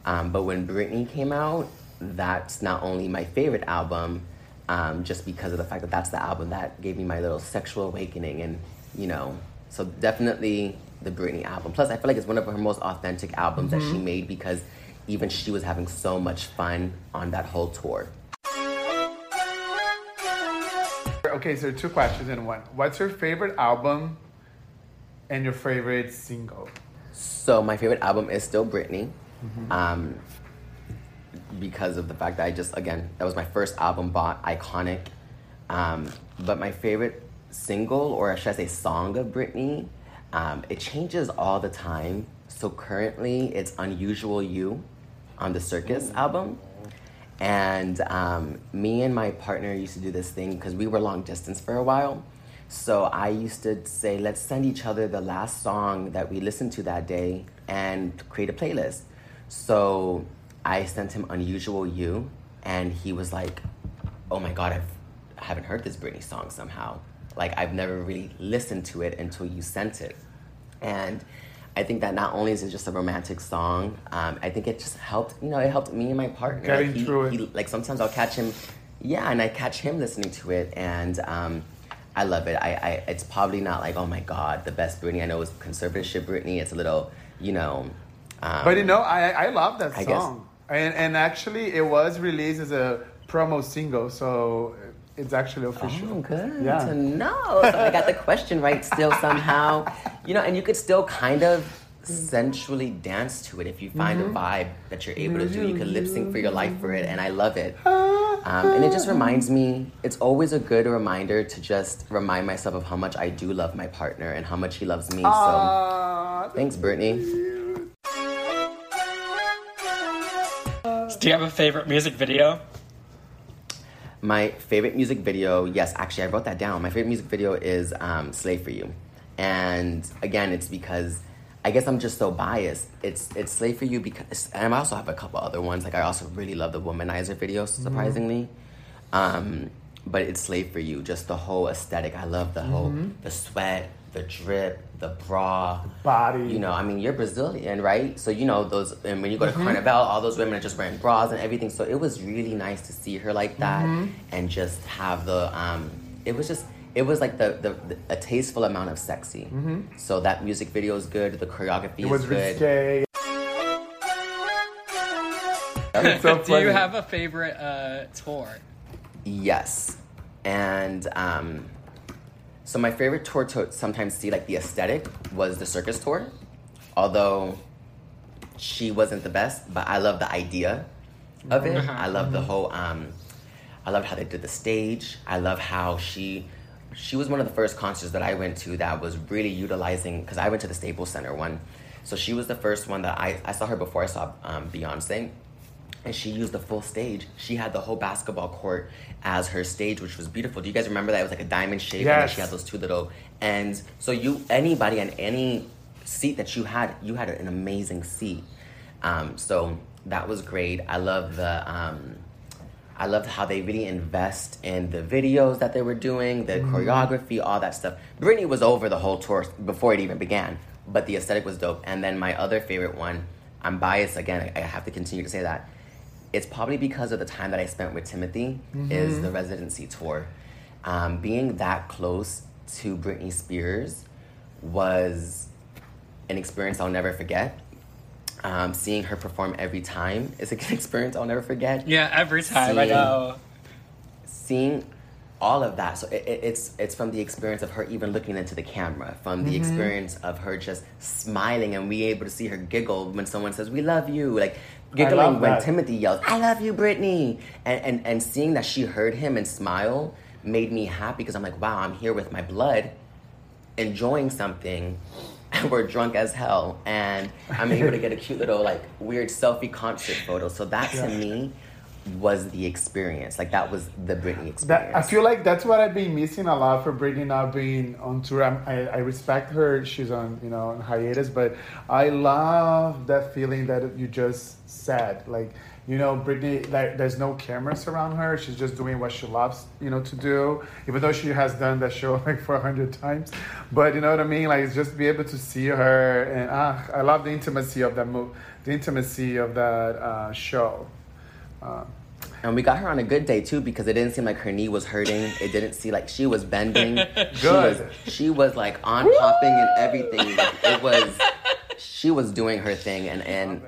Um, but when Britney came out, that's not only my favorite album, um, just because of the fact that that's the album that gave me my little sexual awakening. And, you know, so definitely the Britney album. Plus, I feel like it's one of her most authentic albums that she made because even she was having so much fun on that whole tour. Okay, so two questions in one. What's your favorite album and your favorite single? So my favorite album is still Britney, um, because of the fact that I just again that was my first album bought, iconic. Um, but my favorite single, or should I say song of Britney, um, it changes all the time. So currently, it's "Unusual You" on the Circus album. And um, me and my partner used to do this thing because we were long distance for a while. So I used to say, let's send each other the last song that we listened to that day and create a playlist. So I sent him Unusual You, and he was like, oh my God, I've, I haven't heard this Britney song somehow. Like, I've never really listened to it until you sent it. And I think that not only is it just a romantic song, um, I think it just helped, you know, it helped me and my partner. Getting like he, through it. he- like sometimes I'll catch him, yeah, and I catch him listening to it, and um, I love it. I, I, it's probably not like, oh my God, the best Britney. I know it's conservatorship Britney. It's a little, you know. Um, But you know, I I love that I guess- song, and and actually it was released as a promo single, so it's actually official. Oh, good Yeah. to know. So I got the question right still somehow. You know, and you could still kind of sensually dance to it if you find Mm-hmm. a vibe that you're able to do. You can lip sync for your life for it, and I love it. Um, and it just reminds me, it's always a good reminder to just remind myself of how much I do love my partner and how much he loves me. So Ah, thanks, Britney. Do you have a favorite music video? My favorite music video, yes, actually, I wrote that down. My favorite music video is um, "Slave for You," and again, it's because I guess I'm just so biased. It's it's "Slave for You" because, and I also have a couple other ones. Like I also really love the Womanizer video, surprisingly. Um, but it's "Slave for You," just the whole aesthetic. I love the whole the sweat, the drip, the bra, Body. You know, I mean, you're Brazilian, right? So you know those. And when you go to Carnival, all those women are just wearing bras and everything. So it was really nice to see her like that and just have the. Um, it was just. It was like the, the, the a tasteful amount of sexy. So that music video is good. The choreography It is was good. risque. So [laughs] Do you have a favorite uh, tour? Yes. And um, so my favorite tour to sometimes see like the aesthetic was the circus tour. Although she wasn't the best, but I love the idea of it. I love the whole um I loved how they did the stage. I love how she she was one of the first concerts that I went to that was really utilizing because I went to the Staples Center one. So she was the first one that I, I saw her before I saw um, Beyonce and she used the full stage. She had the whole basketball court as her stage, which was beautiful. Do you guys remember that? It was like a diamond shape, and then she had those two little ends. So you, anybody on any seat that you had, you had an amazing seat. Um, so that was great. I love the. Um, I loved how they really invest in the videos that they were doing, the choreography, all that stuff. Britney was over the whole tour before it even began, but the aesthetic was dope. And then my other favorite one, I'm biased again, I have to continue to say that. It's probably because of the time that I spent with Timothy, is the residency tour. Um, being that close to Britney Spears was an experience I'll never forget. Um, seeing her perform every time is an [laughs] experience I'll never forget Yeah, every time I Seeing- know. seeing all of that so it, it- it's it's from the experience of her even looking into the camera from the experience of her just smiling and we able to see her giggle when someone says we love you like giggling when that. timothy yells i love you britney. And, and and seeing that she heard him and smile made me happy because i'm like wow i'm here with my blood enjoying something. [laughs] And we're drunk as hell. And i'm able to get a cute little like weird selfie concert photo. So that to me was the experience like that was the britney experience That, I feel like that's what I've been missing a lot for Britney not being on tour. I'm, I, I respect her; she's on you know on hiatus, but I love that feeling that you just said. Like you know, Britney, like there's no cameras around her. She's just doing what she loves, you know, to do. Even though she has done that show [laughs] like for a hundred times, but you know what I mean. Like it's just be able to see her, and ah, I love the intimacy of that move, the intimacy of that uh, show. Uh, And we got her on a good day too because it didn't seem like her knee was hurting. It didn't seem like she was bending. [laughs] She was, she was like on popping and everything. Like, it was she was doing her thing and and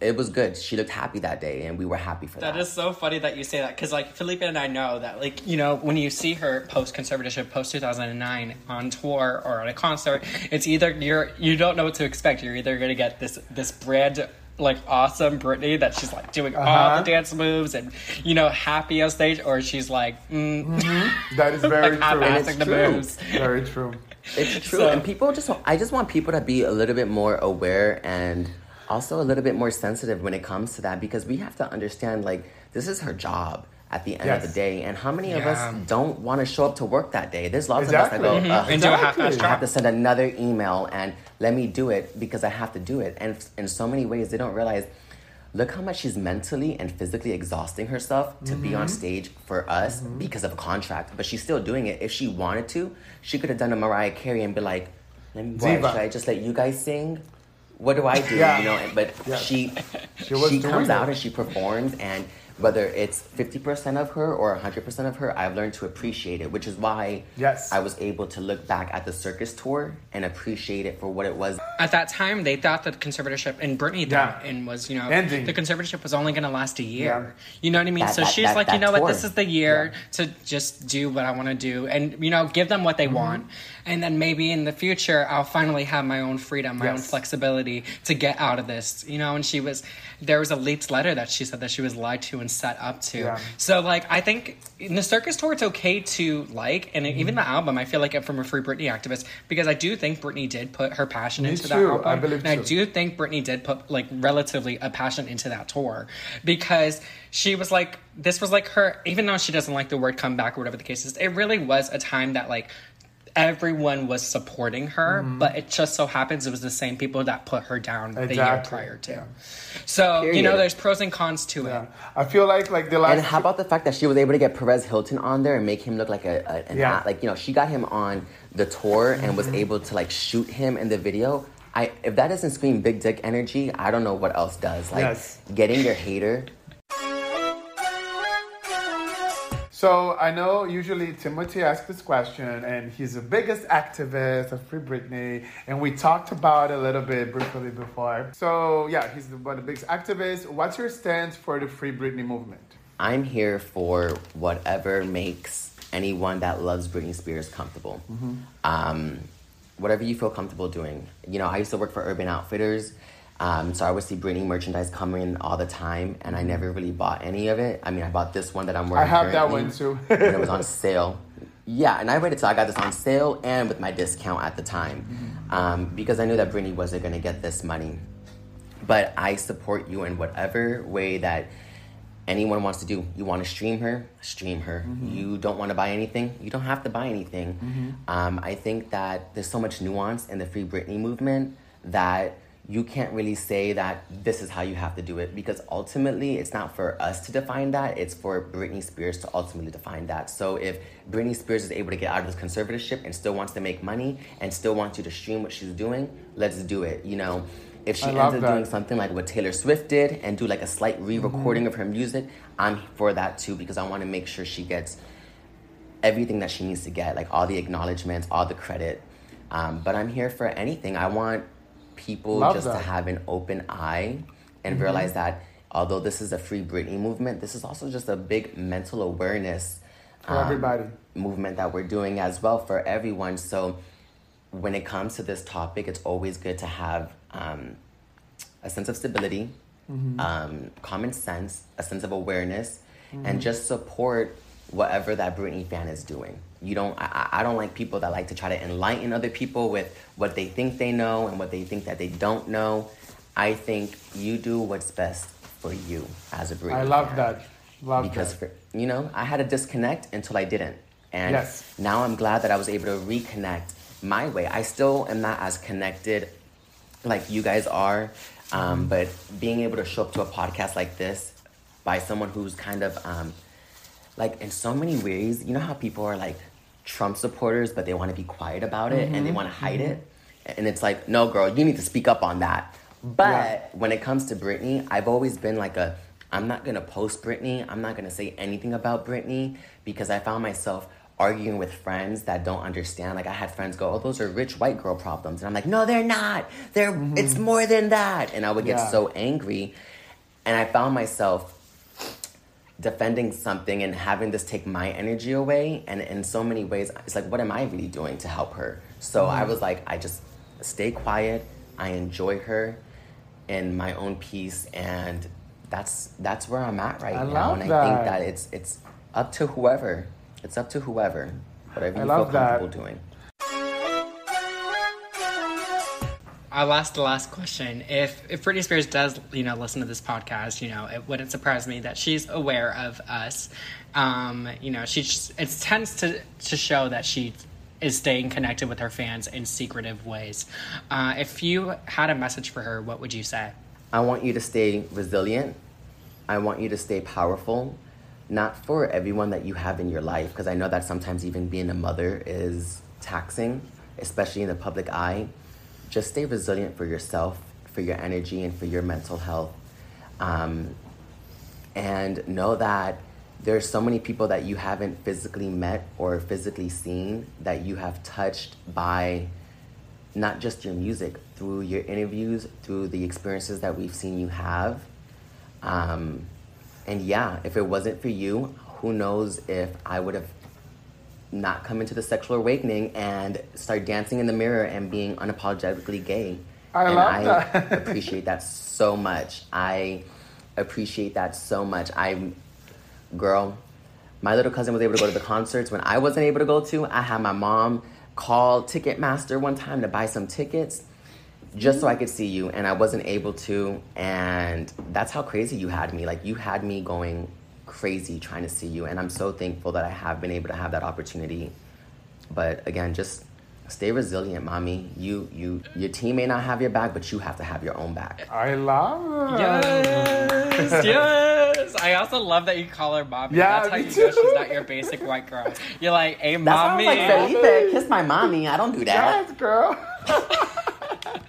it was good. She looked happy that day and we were happy for that. That is so funny that you say that because like Felipe and I know that like you know when you see her post conservatorship post two thousand and nine on tour or on a concert, it's either you're you don't know what to expect. You're either gonna get this this brand like awesome Britney that she's like doing all Uh-huh. the dance moves and you know happy on stage, or she's like mm, [laughs] that is very like true. half-assing the true. moves. Very true. It's [laughs] true, So- and people just. I just want people to be a little bit more aware and also a little bit more sensitive when it comes to that because we have to understand like this is her job at the end of the day, and how many of us don't want to show up to work that day? There's lots Exactly. of us that go, "Ugh, and do a half-assed Exactly. I have to send another email and let me do it because I have to do it. And in so many ways, they don't realize. Look how much she's mentally and physically exhausting herself to be Mm-hmm. on stage for us because of a contract, but she's still doing it. If she wanted to, she could have done a Mariah Carey and be like, why, Diva. should I just let you guys sing? What do I do?" Yeah. You know. But Yeah. she She she, was doing comes it. out and she performs, and whether it's fifty percent of her or hundred percent of her, I've learned to appreciate it, which is why Yes. I was able to look back at the circus tour and appreciate it for what it was. At that time, they thought that the conservatorship, and Britney thought, Yeah. and was, you know, Ending. the conservatorship was only going to last a year. Yeah. You know what I mean? That- so that- she's that- like, you that know what, this is the year to just do what I want to do, and you know, give them what they Mm-hmm. want, and then maybe in the future, I'll finally have my own freedom, my own flexibility to get out of this. You know, and she was, there was a leaked letter that she said that she was lied to and set up to. Yeah. So like I think in the circus tour it's okay to like and even mm-hmm. the album I feel like I'm from a free Britney activist because I do think Britney did put her passion Me into too, that album. I believe and I do think Britney did put like relatively a passion into that tour because she was like this was like her even though she doesn't like the word comeback or whatever the case is, it really was a time that like everyone was supporting her, Mm-hmm. but it just so happens it was the same people that put her down the year prior to. Yeah. So, you know, there's pros and cons to it. I feel like like the last. And how about the fact that she was able to get Perez Hilton on there and make him look like a, a an Yeah. act- like you know she got him on the tour and Mm-hmm. was able to like shoot him in the video. I if that doesn't scream big dick energy, I don't know what else does. Like Yes. getting your hater. So I know usually Timothy asks this question, and he's the biggest activist of Free Britney, and we talked about it a little bit briefly before. So yeah, he's the, one of the biggest activists. What's your stance for the Free Britney movement? I'm here for whatever makes anyone that loves Britney Spears comfortable. Um, whatever you feel comfortable doing. You know, I used to work for Urban Outfitters, um, so I would see Britney merchandise coming in all the time, and I never really bought any of it. I mean, I bought this one that I'm wearing. I have that one too. [laughs] and it was on sale. Yeah, and I waited till I got this on sale and with my discount at the time, um, because I knew that Britney wasn't gonna get this money. But I support you in whatever way that anyone wants to do. You want to stream her, stream her. You don't want to buy anything, you don't have to buy anything. Um, I think that there's so much nuance in the Free Britney movement that you can't really say that this is how you have to do it because ultimately it's not for us to define that, it's for Britney Spears to ultimately define that. So if Britney Spears is able to get out of this conservatorship and still wants to make money and still wants you to stream what she's doing, let's do it, you know. If she ends up that. doing something like what Taylor Swift did and do like a slight re-recording of her music, I'm for that too because I want to make sure she gets everything that she needs to get, like all the acknowledgments, all the credit. Um, but I'm here for anything. I want people Love just to have an open eye and realize that although this is a free Britney movement, this is also just a big mental awareness For everybody. movement that we're doing as well for everyone. So when it comes to this topic, it's always good to have um, a sense of stability, um, common sense, a sense of awareness, and just support whatever that Britney fan is doing. You don't. I, I don't like people that like to try to enlighten other people with what they think they know and what they think that they don't know. I think you do what's best for you as a Britney. I love that. Love because that. for, you know I had a disconnect until I didn't, and Yes. now I'm glad that I was able to reconnect my way. I still am not as connected like you guys are, um, but being able to show up to a podcast like this by someone who's kind of um, like in so many ways, you know how people are like Trump supporters, but they want to be quiet about it and they mm-hmm. want to hide mm-hmm. it, and it's like, no, girl, you need to speak up on that. But Yeah. when it comes to Britney, I've always been like a I'm not gonna post Britney. I'm not gonna say anything about Britney because I found myself arguing with friends that don't understand. Like I had friends go, "Oh, those are rich white girl problems," and I'm like, "No, they're not. They're it's mm-hmm. more than that." And I would get Yeah. so angry, and I found myself defending something and having this take my energy away. And in so many ways, it's like, what am I really doing to help her? So I mm-hmm. was like, I just stay quiet. I enjoy her in my own peace, and that's that's where I'm at right I now. and I think that. that it's it's up to whoever. It's up to whoever. Whatever I you love feel that. comfortable doing. Our last, the last question: If if Britney Spears does, you know, listen to this podcast, you know, it wouldn't surprise me that she's aware of us. Um, you know, she it tends to to show that she is staying connected with her fans in secretive ways. Uh, if you had a message for her, what would you say? I want you to stay resilient. I want you to stay powerful, not for everyone that you have in your life, because I know that sometimes even being a mother is taxing, especially in the public eye. Just stay resilient for yourself, for your energy, and for your mental health. Um, and know that there's so many people that you haven't physically met or physically seen that you have touched by not just your music, through your interviews, through the experiences that we've seen you have. Um, and yeah, if it wasn't for you, who knows if I would have not come into the sexual awakening and start dancing in the mirror and being unapologetically gay. I and love I that. [laughs] appreciate that so much. I appreciate that so much. I, girl, my little cousin was able to go to the concerts when I wasn't able to go to. I had my mom call Ticketmaster one time to buy some tickets just so I could see you, and I wasn't able to. And that's how crazy you had me. Like, you had me going crazy trying to see you, and I'm so thankful that I have been able to have that opportunity. But again, just stay resilient, mommy. You, you, your team may not have your back, but you have to have your own back. I love it. Yes, [laughs] yes. I also love that you call her mommy. Yeah, That's how me you know too. she's not your basic white girl. You're like, hey, That mommy. sounds like Felipe. Kiss my mommy. I don't do that. Yes, girl. [laughs]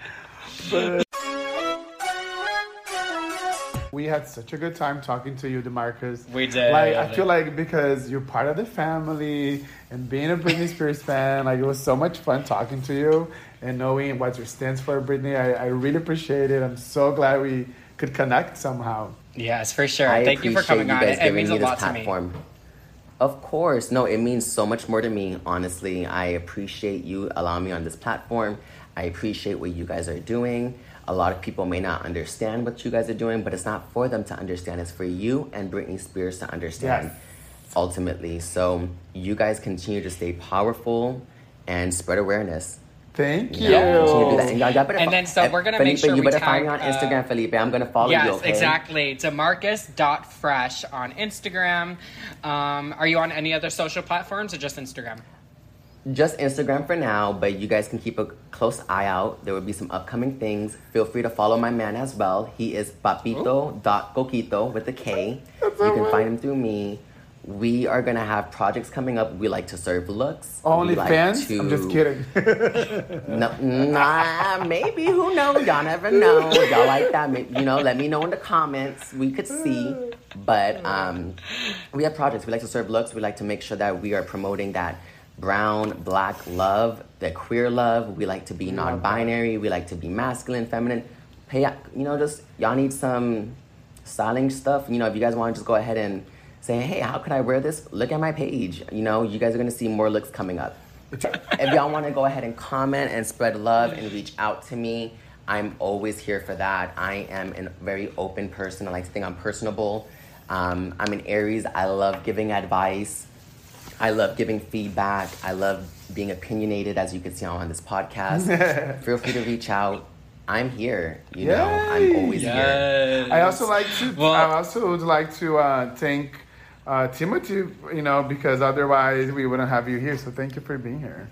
But- we had such a good time talking to you, Demarcus. We did. Like, I feel like because you're part of the family and being a Britney Spears fan, like it was so much fun talking to you and knowing what your stance for Britney. I, I really appreciate it. I'm so glad we could connect somehow. Yes, for sure. I Thank you for appreciate coming on. guys It, it giving means me a this lot to me. platform. Of course. No, it means so much more to me, honestly. I appreciate you allowing me on this platform. I appreciate what you guys are doing. A lot of people may not understand what you guys are doing, but it's not for them to understand. It's for you and Britney Spears to understand Yes. ultimately. So you guys continue to stay powerful and spread awareness. Thank you. Yeah, continue to do that. And, y'all- y'all better And fo- then so we're gonna Felipe, make sure you we better tag, find me on uh, Instagram, Felipe. I'm gonna follow Yes, you. Okay? exactly. Demarcus.fresh on Instagram. Um, are you on any other social platforms or just Instagram? Just Instagram for now, but you guys can keep a close eye out. There will be some upcoming things. Feel free to follow my man as well. He is papito.coquito with a K. You can find him through me. We are gonna have projects coming up. We like to serve looks. Only like fans? to- I'm just kidding. [laughs] No, nah, maybe. Who knows? Y'all never know. Y'all like that? You know, let me know in the comments. We could see. But um, we have projects. We like to serve looks. We like to make sure that we are promoting that brown, black love, the queer love. We like to be non-binary. We like to be masculine, feminine. Hey, you know, just y'all need some styling stuff. You know, if you guys want to just go ahead and say, hey, how can I wear this? Look at my page. You know, you guys are gonna see more looks coming up [laughs] if y'all want to go ahead and comment and spread love and reach out to me, I'm always here for that. I am a very open person. I like to think I'm personable. Um, I'm an Aries. I love giving advice. I love giving feedback. I love being opinionated, as you can see on this podcast. [laughs] Feel free to reach out. I'm here. You know, I'm Yay. always here. I also like to. Well- I also would like to uh, thank uh, Timothy. You know, because otherwise we wouldn't have you here. So thank you for being here.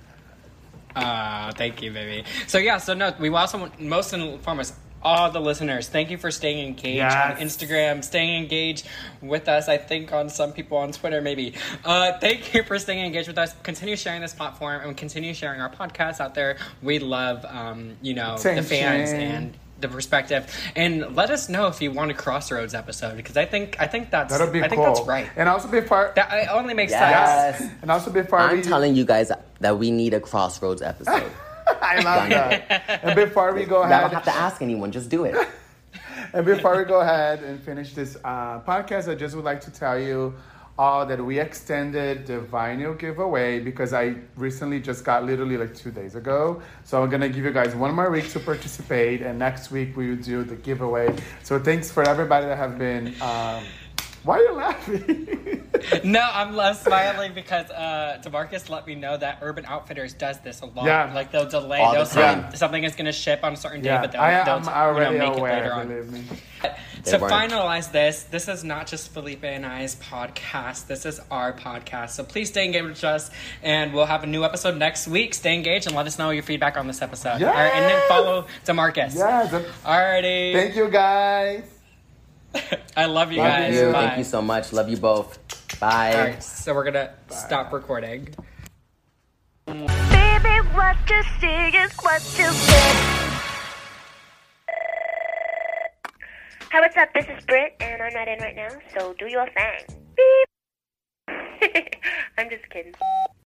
Uh, thank you, baby. So yeah, so no, we also most and foremost all the listeners. Thank you for staying engaged on Instagram, staying engaged with us. I think on some people on Twitter, maybe. Uh, thank you for staying engaged with us. Continue sharing this platform and continue sharing our podcast out there. We love, um, you know, the fans and the perspective. And let us know if you want a Crossroads episode because I think I think that's That'll be I think cool. that's right. And also before. That it only makes Yes. sense. And also before I'm we. telling you guys that we need a Crossroads episode. [laughs] [laughs] I love that. and before we go I don't have to ask anyone, just do it. [laughs] And before we go ahead and finish this uh, podcast, I just would like to tell you all that we extended the vinyl giveaway because I recently just got literally like two days ago. So I'm gonna give you guys one more week to participate, and next week we will do the giveaway. So thanks for everybody that have been. Um, why are you laughing? [laughs] No, I'm less smiling because uh, Demarcus let me know that Urban Outfitters does this a lot. Yeah. Like they'll delay, All they'll say time. something is going to ship on a certain day, but they'll, I, they'll I'm you know, already make it aware. later on. Believe me. To weren't. finalize this, this is not just Felipe and I's podcast. This is our podcast. So please stay engaged with us, and we'll have a new episode next week. Stay engaged and let us know your feedback on this episode. Yes! All right, and then follow Demarcus. Yeah. the- Alrighty. thank you guys. I love you Love guys. you. Bye. Thank you so much. Love you both. Bye. All right, so we're gonna stop recording. Baby, what you see is what you get. Hi, what's up? This is Britt, and I'm not in right now, so do your thing. Beep. [laughs] I'm just kidding.